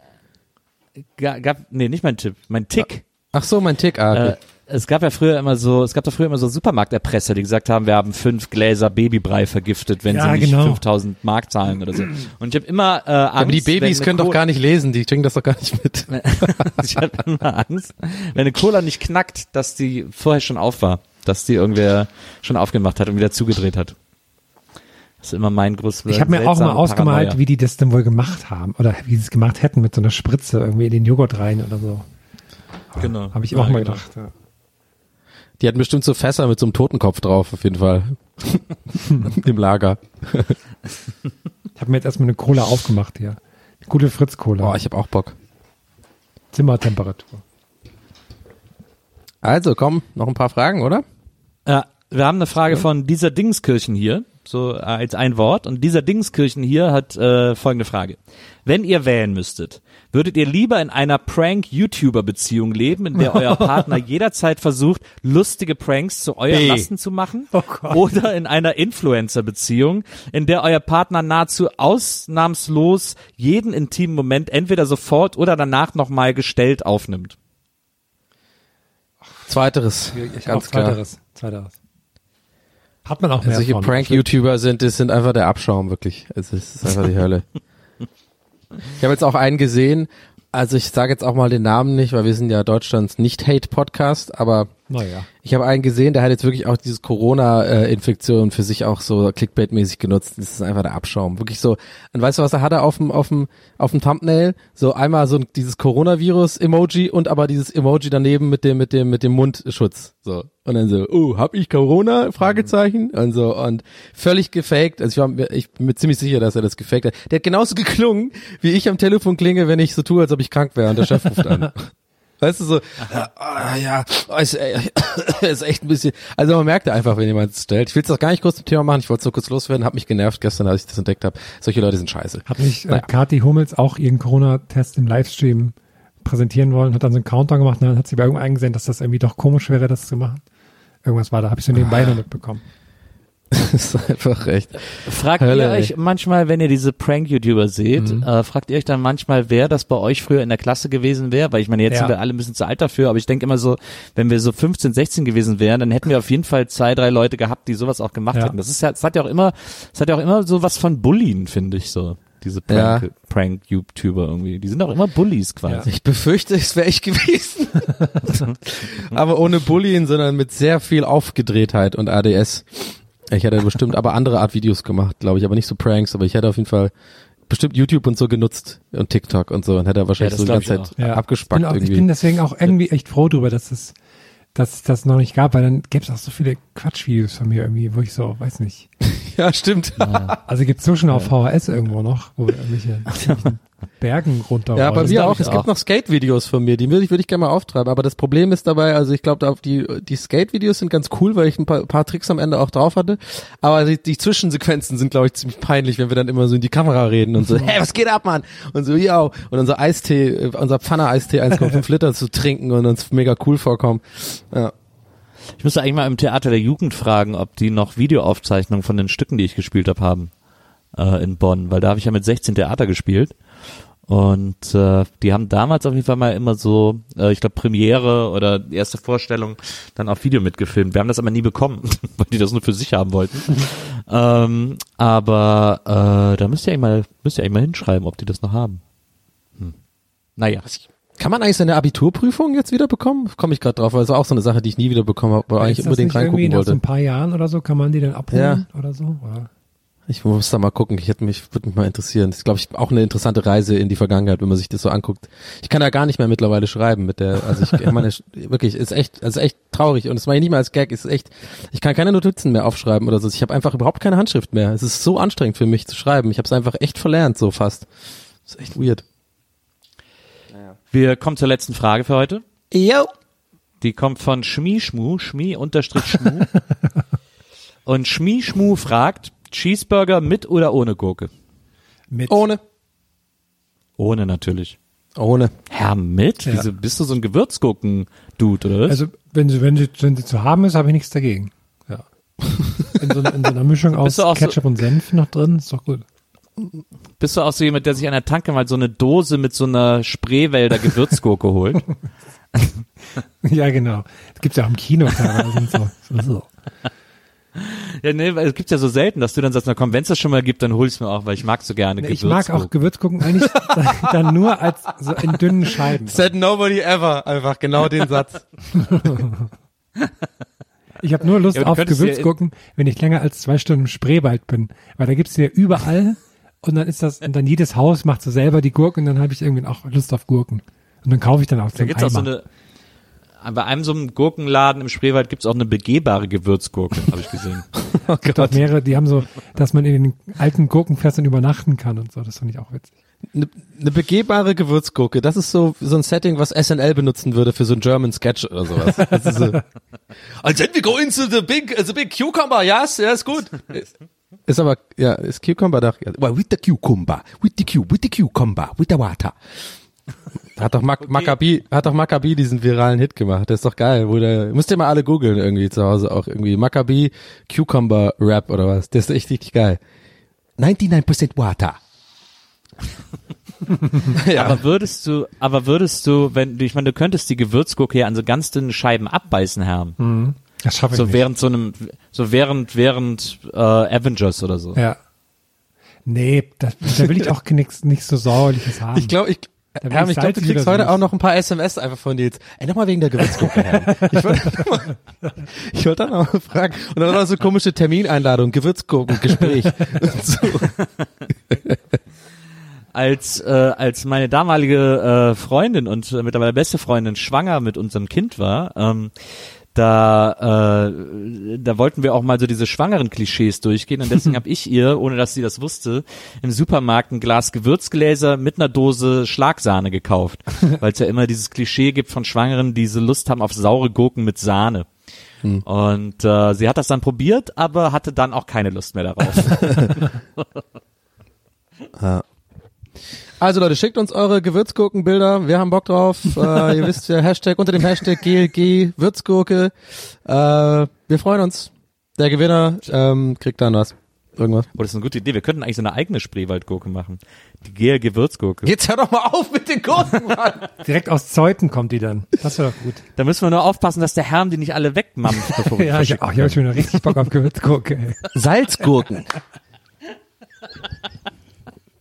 Ga- Gab, nee, nicht mein Tipp, mein Tick. Ach so, mein Tick. Ah, okay. Es gab ja früher immer so, es gab da früher immer so Supermarkterpresser, die gesagt haben, wir haben fünf Gläser Babybrei vergiftet, wenn Ja, sie nicht genau. 5000 Mark zahlen oder so. Und ich habe immer äh, Angst, aber die Babys können doch Co- gar nicht lesen, die kriegen das doch gar nicht mit. ich habe immer Angst, wenn eine Cola nicht knackt, dass die vorher schon auf war, dass die irgendwer schon aufgemacht hat und wieder zugedreht hat. Das ist immer mein großes Ich habe mir auch mal ausgemalt, Paranoia. wie die das denn wohl gemacht haben oder wie sie es gemacht hätten mit so einer Spritze irgendwie in den Joghurt rein oder so. Genau. Habe ich Ja, auch mal genau. gedacht. Ja. Die hatten bestimmt so Fässer mit so einem Totenkopf drauf, auf jeden Fall. Im Lager. Ich habe mir jetzt erstmal eine Cola aufgemacht hier. Eine gute Fritz-Cola. Boah, ich habe auch Bock. Zimmertemperatur. Also, komm, noch ein paar Fragen, oder? Ja, wir haben eine Frage von dieser Dingskirchen hier, so äh, als ein Wort. Und dieser Dingskirchen hier hat äh, folgende Frage. Wenn ihr wählen müsstet, würdet ihr lieber in einer Prank-YouTuber-Beziehung leben, in der euer Partner jederzeit versucht, lustige Pranks zu eurem B. Lasten zu machen? Oh. Oder in einer Influencer-Beziehung, in der euer Partner nahezu ausnahmslos jeden intimen Moment entweder sofort oder danach nochmal gestellt aufnimmt? Zweiteres, Ich ganz klar. zweiteres. Zweiteres. Hat man auch mehr Solche von. Prank-YouTuber sind, das sind einfach der Abschaum, wirklich. Es ist, es ist einfach die Hölle. Ich habe jetzt auch einen gesehen, also ich sage jetzt auch mal den Namen nicht, weil wir sind ja Deutschlands Nicht-Hate-Podcast, aber Naja. Ich habe einen gesehen, der hat jetzt wirklich auch dieses Corona-Infektion für sich auch so Clickbait-mäßig genutzt. Das ist einfach der Abschaum. Wirklich so. Und weißt du, was er hatte auf dem, auf dem, auf dem Thumbnail? So einmal so dieses Coronavirus-Emoji und aber dieses Emoji daneben mit dem, mit dem, mit dem Mundschutz. So. Und dann so, oh, hab ich Corona? Fragezeichen. Und so, und völlig gefaked. Also ich war mir, ich bin mir ziemlich sicher, dass er das gefaked hat. Der hat genauso geklungen, wie ich am Telefon klinge, wenn ich so tue, als ob ich krank wäre und der Chef ruft an. Weißt du so, ah, ja, ist, äh, ist echt ein bisschen, also man merkt einfach, wenn jemand es stellt. Ich will es doch gar nicht kurz zum Thema machen, ich wollte es so kurz loswerden, hab mich genervt gestern, als ich das entdeckt habe. Solche Leute sind scheiße. Hat nicht äh, Naja. Kathi Hummels auch ihren Corona-Test im Livestream präsentieren wollen, hat dann so einen Countdown gemacht und dann hat sie bei irgendwo eingesehen, dass das irgendwie doch komisch wäre, das zu machen. Irgendwas war da, habe ich so nebenbei noch mitbekommen. Das ist einfach echt. Fragt Hölle, ihr ey. euch manchmal, wenn ihr diese Prank-YouTuber seht, Mhm. äh, fragt ihr euch dann manchmal, wer das bei euch früher in der Klasse gewesen wäre? Weil ich meine, jetzt Ja. sind wir alle ein bisschen zu alt dafür, aber ich denke immer so, wenn wir so 15, 16 gewesen wären, dann hätten wir auf jeden Fall zwei, drei Leute gehabt, die sowas auch gemacht Ja. hätten. Das ist ja, es hat ja auch immer, es hat ja auch immer so was von Bullien, finde ich so. Diese Ja. Prank, Prank-YouTuber irgendwie. Die sind auch immer Bullies quasi. Ich befürchte, es wäre ich gewesen. aber ohne Bullying, sondern mit sehr viel Aufgedrehtheit und ADS. Ich hätte bestimmt aber andere Art Videos gemacht, glaube ich, aber nicht so Pranks, aber ich hätte auf jeden Fall bestimmt YouTube und so genutzt und TikTok und so und hätte wahrscheinlich Ja, so die ganze Zeit Ja. abgespackt ich bin, auch, irgendwie. ich bin deswegen auch irgendwie echt froh drüber, dass es, dass es das noch nicht gab, weil dann gäbe es auch so viele Quatschvideos von mir irgendwie, wo ich so, weiß nicht. ja, stimmt. Also gibt's so schon auf VHS irgendwo noch, wo wir irgendwelche Bergen runter. Ja, bei mir auch. Es auch. gibt noch Skate-Videos von mir, die würde ich, würde ich gerne mal auftreiben. Aber das Problem ist dabei, also ich glaube, die, die Skate-Videos sind ganz cool, weil ich ein paar, paar Tricks am Ende auch drauf hatte. Aber die, die Zwischensequenzen sind, glaube ich, ziemlich peinlich, wenn wir dann immer so in die Kamera reden und so, hey, was geht ab, Mann? Und so, ja, und unser Eistee, äh, unser Pfanne-Eistee 1,5 Liter zu trinken und uns mega cool vorkommen. Ja. Ich müsste eigentlich mal im Theater der Jugend fragen, ob die noch Videoaufzeichnungen von den Stücken, die ich gespielt habe, haben äh, in Bonn, weil da habe ich ja mit 16 Theater gespielt und äh, die haben damals auf jeden Fall mal immer so, äh, ich glaube Premiere oder erste Vorstellung dann auf Video mitgefilmt. Wir haben das aber nie bekommen, weil die das nur für sich haben wollten. ähm, aber äh, da müsst ihr eigentlich mal, müsst ihr eigentlich mal hinschreiben, ob die das noch haben. Hm. Naja. Kann man eigentlich seine Abiturprüfung jetzt wieder bekommen? Komme ich gerade drauf, weil das war auch so eine Sache, die ich nie wieder bekommen habe, weil Ist eigentlich unbedingt reingucken nach so wollte. ein paar Jahren oder so, kann man die dann abholen oder so? Oder? Ich muss da mal gucken. Ich hätte mich, würde mich mal interessieren. Das ist, glaube ich, auch eine interessante Reise in die Vergangenheit, wenn man sich das so anguckt. Ich kann da gar nicht mehr mittlerweile schreiben mit der, also ich, ich meine, wirklich, ist echt, also echt traurig und das meine ich nicht mal als Gag, ist echt, ich kann keine Notizen mehr aufschreiben oder so. Ich habe einfach überhaupt keine Handschrift mehr. Es ist so anstrengend für mich zu schreiben. Ich habe es einfach echt verlernt, so fast. Das ist echt weird. Wir kommen zur letzten Frage für heute. Yo. Die kommt von Schmischmu, Schmi unterstrich Schmu. Und Schmischmu fragt, Cheeseburger mit oder ohne Gurke? Mit. Ohne. Ohne natürlich. Ohne. Herr mit? Ja. Wieso bist du so ein Gewürzgurken-Dude, oder was? Also, wenn sie, wenn sie, wenn sie zu haben ist, habe ich nichts dagegen. Ja. In so, in so einer Mischung aus auch so- Ketchup und Senf noch drin, ist doch gut. bist du auch so jemand, der sich an der Tanke mal so eine Dose mit so einer Spreewälder Gewürzgurke holt? ja, genau. Das gibt's ja auch im Kino teilweise und so. so, so. ja, nee, weil es gibt's ja so selten, dass du dann sagst, na komm, wenn es das schon mal gibt, dann hol ich's mir auch, weil ich mag so gerne Nee, Ich mag auch Gewürzgurken eigentlich dann nur als so in dünnen Scheiben. Said nobody ever. Einfach genau den Satz. Ich habe nur Lust Ja, auf Gewürzgurken, wenn ich länger als zwei Stunden im Spreewald bin. Weil da gibt's die ja überall und dann ist das, und dann jedes Haus macht so selber die Gurken und dann habe ich irgendwie auch Lust auf Gurken. Und dann kaufe ich dann auch so Da gibt's auch so eine, bei einem so einem Gurkenladen im Spreewald gibt's auch eine begehbare Gewürzgurke, habe ich gesehen. Oh Es gibt auch mehrere, die haben so, dass man in den alten Gurkenfässern übernachten kann und so. Das finde ich auch witzig. Eine ne begehbare Gewürzgurke, das ist so so ein Setting, was SNL benutzen würde für so ein German Sketch oder sowas. Das ist so. And then we go into the big, the big cucumber, yes, ja, ist gut. Ist aber, ja, ist Cucumber ja. well, with the cucumber, with the cu, with the cucumber, with the water. Hat doch Mac Maccabi, hat doch Maccabi diesen viralen Hit gemacht. Das ist doch geil, wo der, müsst ihr mal alle googeln irgendwie zu Hause auch irgendwie. Maccabi Cucumber Rap oder was. Das ist echt richtig geil. 99% water. ja. Aber würdest du, aber würdest du, wenn du, ich meine, du könntest die Gewürzgurke ja an so ganz dünnen Scheiben abbeißen, Herrn. Das schaffe ich So nicht. während so einem, so während, während äh, Avengers oder so. Ja. Nee, da, da will ich auch nichts nicht so sauerliches haben. Ich glaube, ich, Bin Herm, ich glaube, du kriegst heute auch noch ein paar SMS einfach von dir jetzt. Ey, nochmal wegen der Gewürzgurke, Herm. Ich wollte ich wollte dann auch mal fragen. Und dann noch so komische Termineinladung, Gewürzgurkengespräch. So. als äh, als meine damalige äh, Freundin und äh, mittlerweile beste Freundin schwanger mit unserem Kind war, ähm, da äh, da wollten wir auch mal so diese schwangeren Klischees durchgehen und deswegen habe ich ihr, ohne dass sie das wusste, im Supermarkt ein Glas Gewürzgläser mit einer Dose Schlagsahne gekauft, weil es ja immer dieses Klischee gibt von Schwangeren, die so Lust haben auf saure Gurken mit Sahne. Und äh, sie hat das dann probiert, aber hatte dann auch keine Lust mehr darauf. Also Leute, schickt uns eure Gewürzgurkenbilder. Wir haben Bock drauf. Äh, ihr wisst ja, Hashtag unter dem Hashtag GLG Würzgurke. Äh, wir freuen uns. Der Gewinner ähm, kriegt dann was. Irgendwas. Oh, das ist eine gute Idee. Wir könnten eigentlich so eine eigene Spreewaldgurke machen. Die GLG Würzgurke. Jetzt hör doch mal auf mit den Gurken, Mann. Direkt aus Zeuthen kommt die dann. Das wäre doch gut. Da müssen wir nur aufpassen, dass der Herm die nicht alle wegmampft, bevor wir Ja, ich, ach, ich habe schon wieder richtig Bock auf Gewürzgurke. Ey. Salzgurken.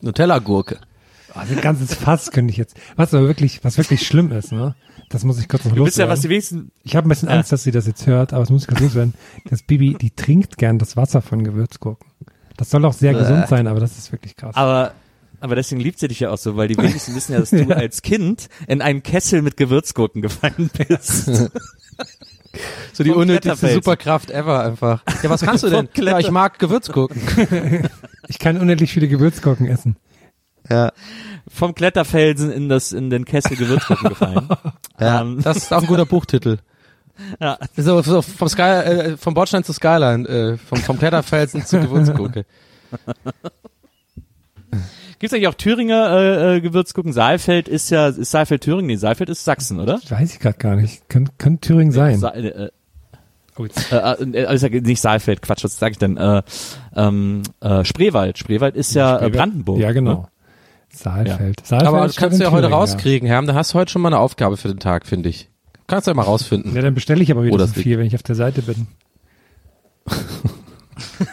Nutella-Gurke. Also ein ganzes Fass könnte ich jetzt. Was aber wirklich, was wirklich schlimm ist, ne? Das muss ich kurz noch Du bist ja, loswerden. was die wenigsten, Ich habe ein bisschen Angst, dass sie das jetzt hört, aber es muss ich kurz loswerden. Das Bibi, die trinkt gern das Wasser von Gewürzgurken. Das soll auch sehr gesund sein, aber das ist wirklich krass. aber, aber deswegen liebt sie dich ja auch so, weil die wenigsten wissen ja, dass du als Kind in einen Kessel mit Gewürzgurken gefallen bist. So die Vom unnötigste. Superkraft ever einfach. Ja, was kannst du denn? Ja, ich mag Gewürzgurken. Ich kann unendlich viele Gewürzgurken essen. Ja. Vom Kletterfelsen in das, in den Kessel Gewürzgurken gefallen. Ja, Ähm, das ist auch ein guter Buchtitel. Ja. So, so vom Sky, äh, vom Bordstein zu Skyline, äh, vom, vom Kletterfelsen zur Gewürzgurke. Gibt's eigentlich auch Thüringer äh, äh, Gewürzgurken? Saalfeld ist ja, ist Saalfeld Thüringen? Nee, Saalfeld ist Sachsen, oder? Das weiß ich gerade gar nicht. Kann, kann Thüringen sein. Sa äh, Oh, jetzt- äh, äh, also nicht Saalfeld, Quatsch, was sag ich denn? Äh, ähm, äh, Spreewald. Spreewald ist ja äh, Brandenburg. Ja, genau. Ne? Saalfeld. Saalfeld Aber das kannst du ja heute Thüringen, rauskriegen, Herm. Da hast du heute schon mal eine Aufgabe für den Tag, finde ich. Kannst du ja mal rausfinden. Ja, dann bestelle ich aber wieder Oder so viel, wenn ich auf der Seite bin.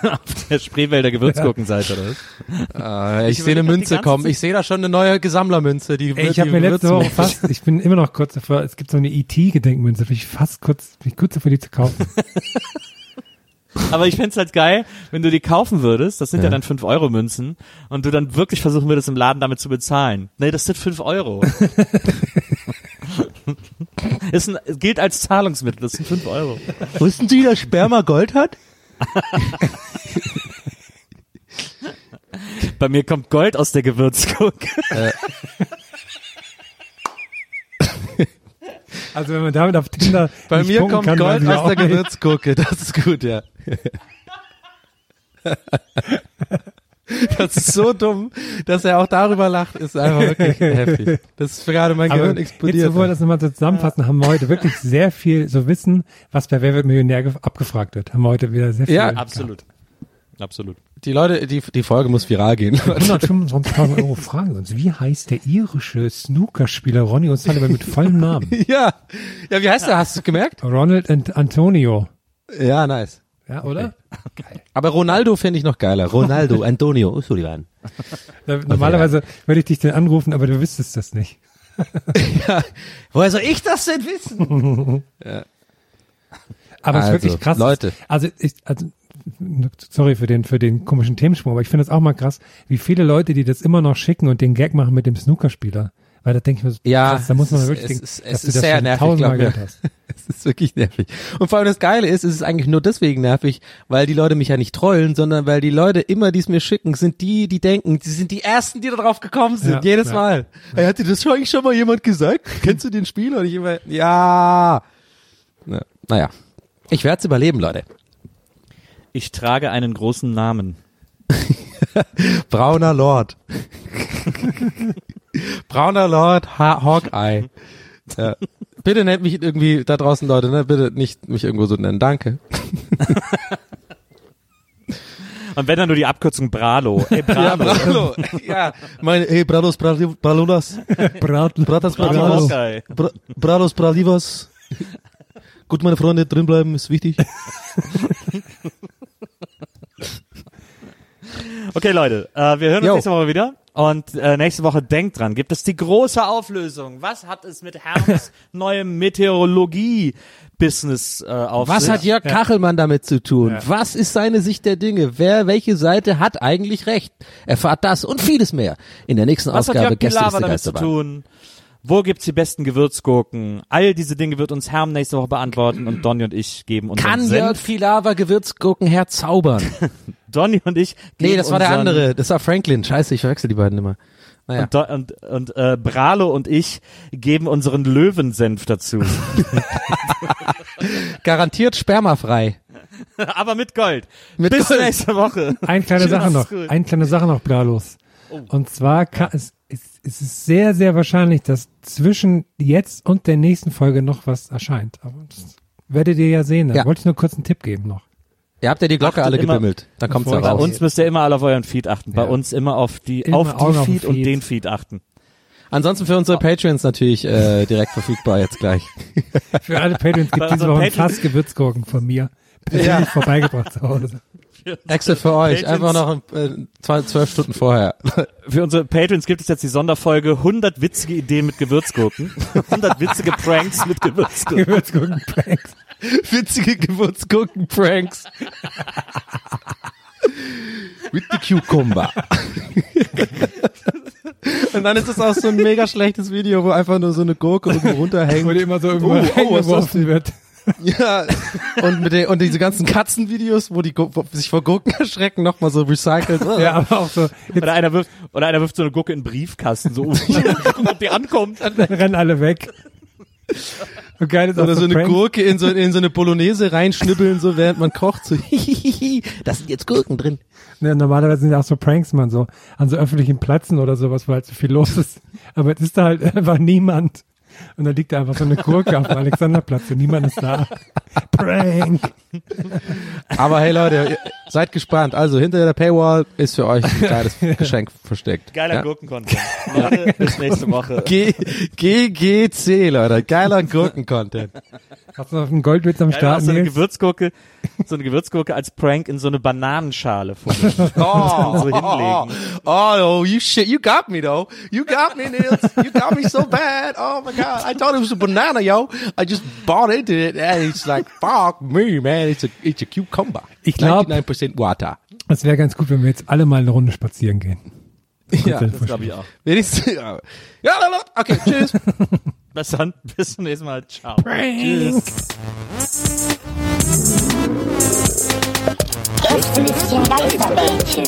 Auf der Spreewälder Gewürzgurkenseite, oder was? Äh, ich Ich sehe eine Münze kommen. Ich sehe da schon eine neue Gesammlermünze. Die Ey, ich habe mir letzte Woche fast, ich bin immer noch kurz davor, es gibt so eine E.T.-Gedenkmünze, bin ich fast kurz, bin ich kurz davor, die zu kaufen. Aber ich fänd's halt geil, wenn du die kaufen würdest, das sind ja, dann 5 Euro Münzen, und du dann wirklich versuchen würdest, im Laden damit zu bezahlen. Nee, das sind 5 Euro. ist ein, es gilt als Zahlungsmittel, das sind 5 Euro. Wussten Sie, dass Sperma Gold hat? Bei mir kommt Gold aus der Gewürzgurke. Also wenn man damit auf Tinder Bei mir kommt kann, Gold aus der. Gewürzgurke. Das ist gut, ja. Das ist so dumm, dass er auch darüber lacht, ist einfach wirklich heftig. Das ist gerade mein Aber Gehirn jetzt, explodiert. bevor wir das nochmal so zusammenfassen, haben wir heute wirklich sehr viel so Wissen, was bei Wer wird Millionär ge- abgefragt wird. Haben wir heute wieder sehr viel. Ja, gehabt. Absolut. Die Leute, die, die Folge muss viral gehen. 125.000 Euro Fragen uns. Wie heißt der irische Snookerspieler Ronnie O'Sullivan mit vollem Namen? ja. Ja, wie heißt der? Hast du es gemerkt? Ronald and Antonio. Ja, nice. Ja, oder? Aber Ronaldo finde ich noch geiler. Ronaldo, Antonio O'Sullivan. Da, normalerweise würde ich dich dann anrufen, aber du wüsstest das nicht. ja. Woher soll ich das denn wissen? Aber es ist Also, wirklich krass. Leute. Also, ich, also, sorry für den, für den komischen Themensprung, aber ich finde es auch mal krass, wie viele Leute, die das immer noch schicken und den Gag machen mit dem Snookerspieler. Weil da denke ich mir so, Ja, krass, da muss man es wirklich denken, es ist- es du ist das sehr nervig, tausendmal glaub mir. gehört hast. Es ist wirklich nervig. Und vor allem das Geile ist, es ist eigentlich nur deswegen nervig, weil die Leute mich ja nicht trollen, sondern weil die Leute immer, die es mir schicken, sind die, die denken, die sind die Ersten, die da drauf gekommen sind. Ja, jedes ja. Mal. Hey, hat dir das schon eigentlich schon mal jemand gesagt? Kennst du den Spiel? Und ich immer, ja. Na, naja. Ich werde es überleben, Leute. Ich trage einen großen Namen. Brauner Lord. Brauner Lord ha Hawkeye. Ja. Bitte nennt mich irgendwie da draußen, Leute, ne? Bitte nicht mich irgendwo so nennen. Danke. Und wenn dann nur die Abkürzung Bralo. Ey, Ja, Bralo. Bralo. ja, meine, hey, Bralos, Bralulas. Brat, Bratas, Bralo. Hawkeye. Bra Bralos, Bralivas. Gut, meine Freunde, drinbleiben ist wichtig. Okay, Leute, äh, wir hören uns Jo. nächste Woche wieder. Und äh, nächste Woche denkt dran, gibt es die große Auflösung. Was hat es mit Herms neuem Meteorologie-Business äh, auf Was sich? hat Jörg Kachelmann damit zu tun? Was ist seine Sicht der Dinge? Wer, welche Seite hat eigentlich recht? Erfahrt das und vieles mehr in der nächsten Was hat Ausgabe Gästeliste damit zu Geisterbahn. Wo gibt's die besten Gewürzgurken? All diese Dinge wird uns Herm nächste Woche beantworten und Donny und ich geben unseren Kann Jörg Senf. Pilawa Gewürzgurken herzaubern? Donny und ich geben nee, das war der andere. Das war Franklin. Scheiße, ich verwechsel die beiden immer. Naja. Und, und, und äh, Bralo und ich geben unseren Löwensenf dazu. Garantiert spermafrei. Aber mit Gold. Mit Bis Gold. nächste Woche. Eine kleine Sache noch, eine kleine Sache noch, Blalos. Und zwar kann, es, es, es ist sehr, sehr wahrscheinlich, dass zwischen jetzt und der nächsten Folge noch was erscheint. Aber das werdet ihr ja sehen. Da Ja. wollte ich nur kurz einen Tipp geben noch. Ihr habt ja die Glocke Achtet alle gebimmelt. Dann kommt's ja Bei raus. uns müsst ihr immer alle auf euren Feed achten. Bei Ja. uns immer auf die, Immer auf Augen die auf den Feed und Feed. den Feed achten. Ansonsten für unsere Patreons natürlich äh, direkt verfügbar jetzt gleich. Für alle Patreons Bei gibt es diese Woche Fass Gewürzgurken von mir. Persönlich vorbeigebracht zu Hause. Extra für euch. Patreons- Einfach noch äh, zwei- zwölf Stunden vorher. Für unsere Patrons gibt es jetzt die Sonderfolge 100 witzige Ideen mit Gewürzgurken. 100 witzige Pranks mit Gewürzgurken. Gewürzgurken-Pranks. Witzige Gewürzgurken-Pranks. With the Cucumber. Und dann ist es auch so ein mega schlechtes Video, wo einfach nur so eine Gurke irgendwo runterhängt. Wo die immer so Oh, irgendwo oh, was das reingeworfen wird. Ja, und mit den, und diese ganzen Katzenvideos, wo die wo sich vor Gurken erschrecken, nochmal so recycelt. Ja, aber auch so, Oder einer wirft, oder einer wirft so eine Gurke in den Briefkasten, so, gucken, ob die ankommt. rennen alle weg. Und geil ist Oder so eine Pranks. Gurke in so, in so eine Bolognese reinschnibbeln, so während man kocht, so, da sind jetzt Gurken drin. Ja, normalerweise sind ja auch so Pranks, man, so an so öffentlichen Plätzen oder sowas, wo halt so viel los ist. Aber jetzt ist da halt einfach niemand. Und dann liegt da einfach so eine Gurke auf dem Alexanderplatz und niemand ist da. Prank. Aber hey Leute, seid gespannt. Also hinter der Paywall ist für euch ein kleines Geschenk versteckt. Geiler ja? Gurken-Content. Leute, bis nächste Woche. G GGC, Leute. Geiler Gurken-Content. Hast du noch einen Goldwitz am Geil, Start, so eine? Gewürzgurke, so eine Gewürzgurke als Prank in so eine Bananenschale fummeln. Oh, so hinlegen. oh, oh, you shit, you got me though. You got me, Nils. You got me so bad. Oh my god, I thought it was a banana, yo. I just bought into it, and it's like, fuck me, man. It's a, it's a cucumber. Ich glaub- 99% water. Es wäre ganz gut, wenn wir jetzt alle mal eine Runde spazieren gehen. Ja, das glaube ich auch. wenigstens. Ja, ja, okay, tschüss. Bis dann, bis zum nächsten Mal. Ciao. Gästelistchen Geisterbällchen.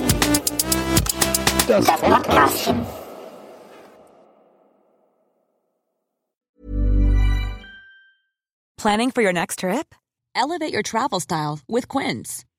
Das Podcastchen. Planning for your next trip? Elevate your travel style with Quince.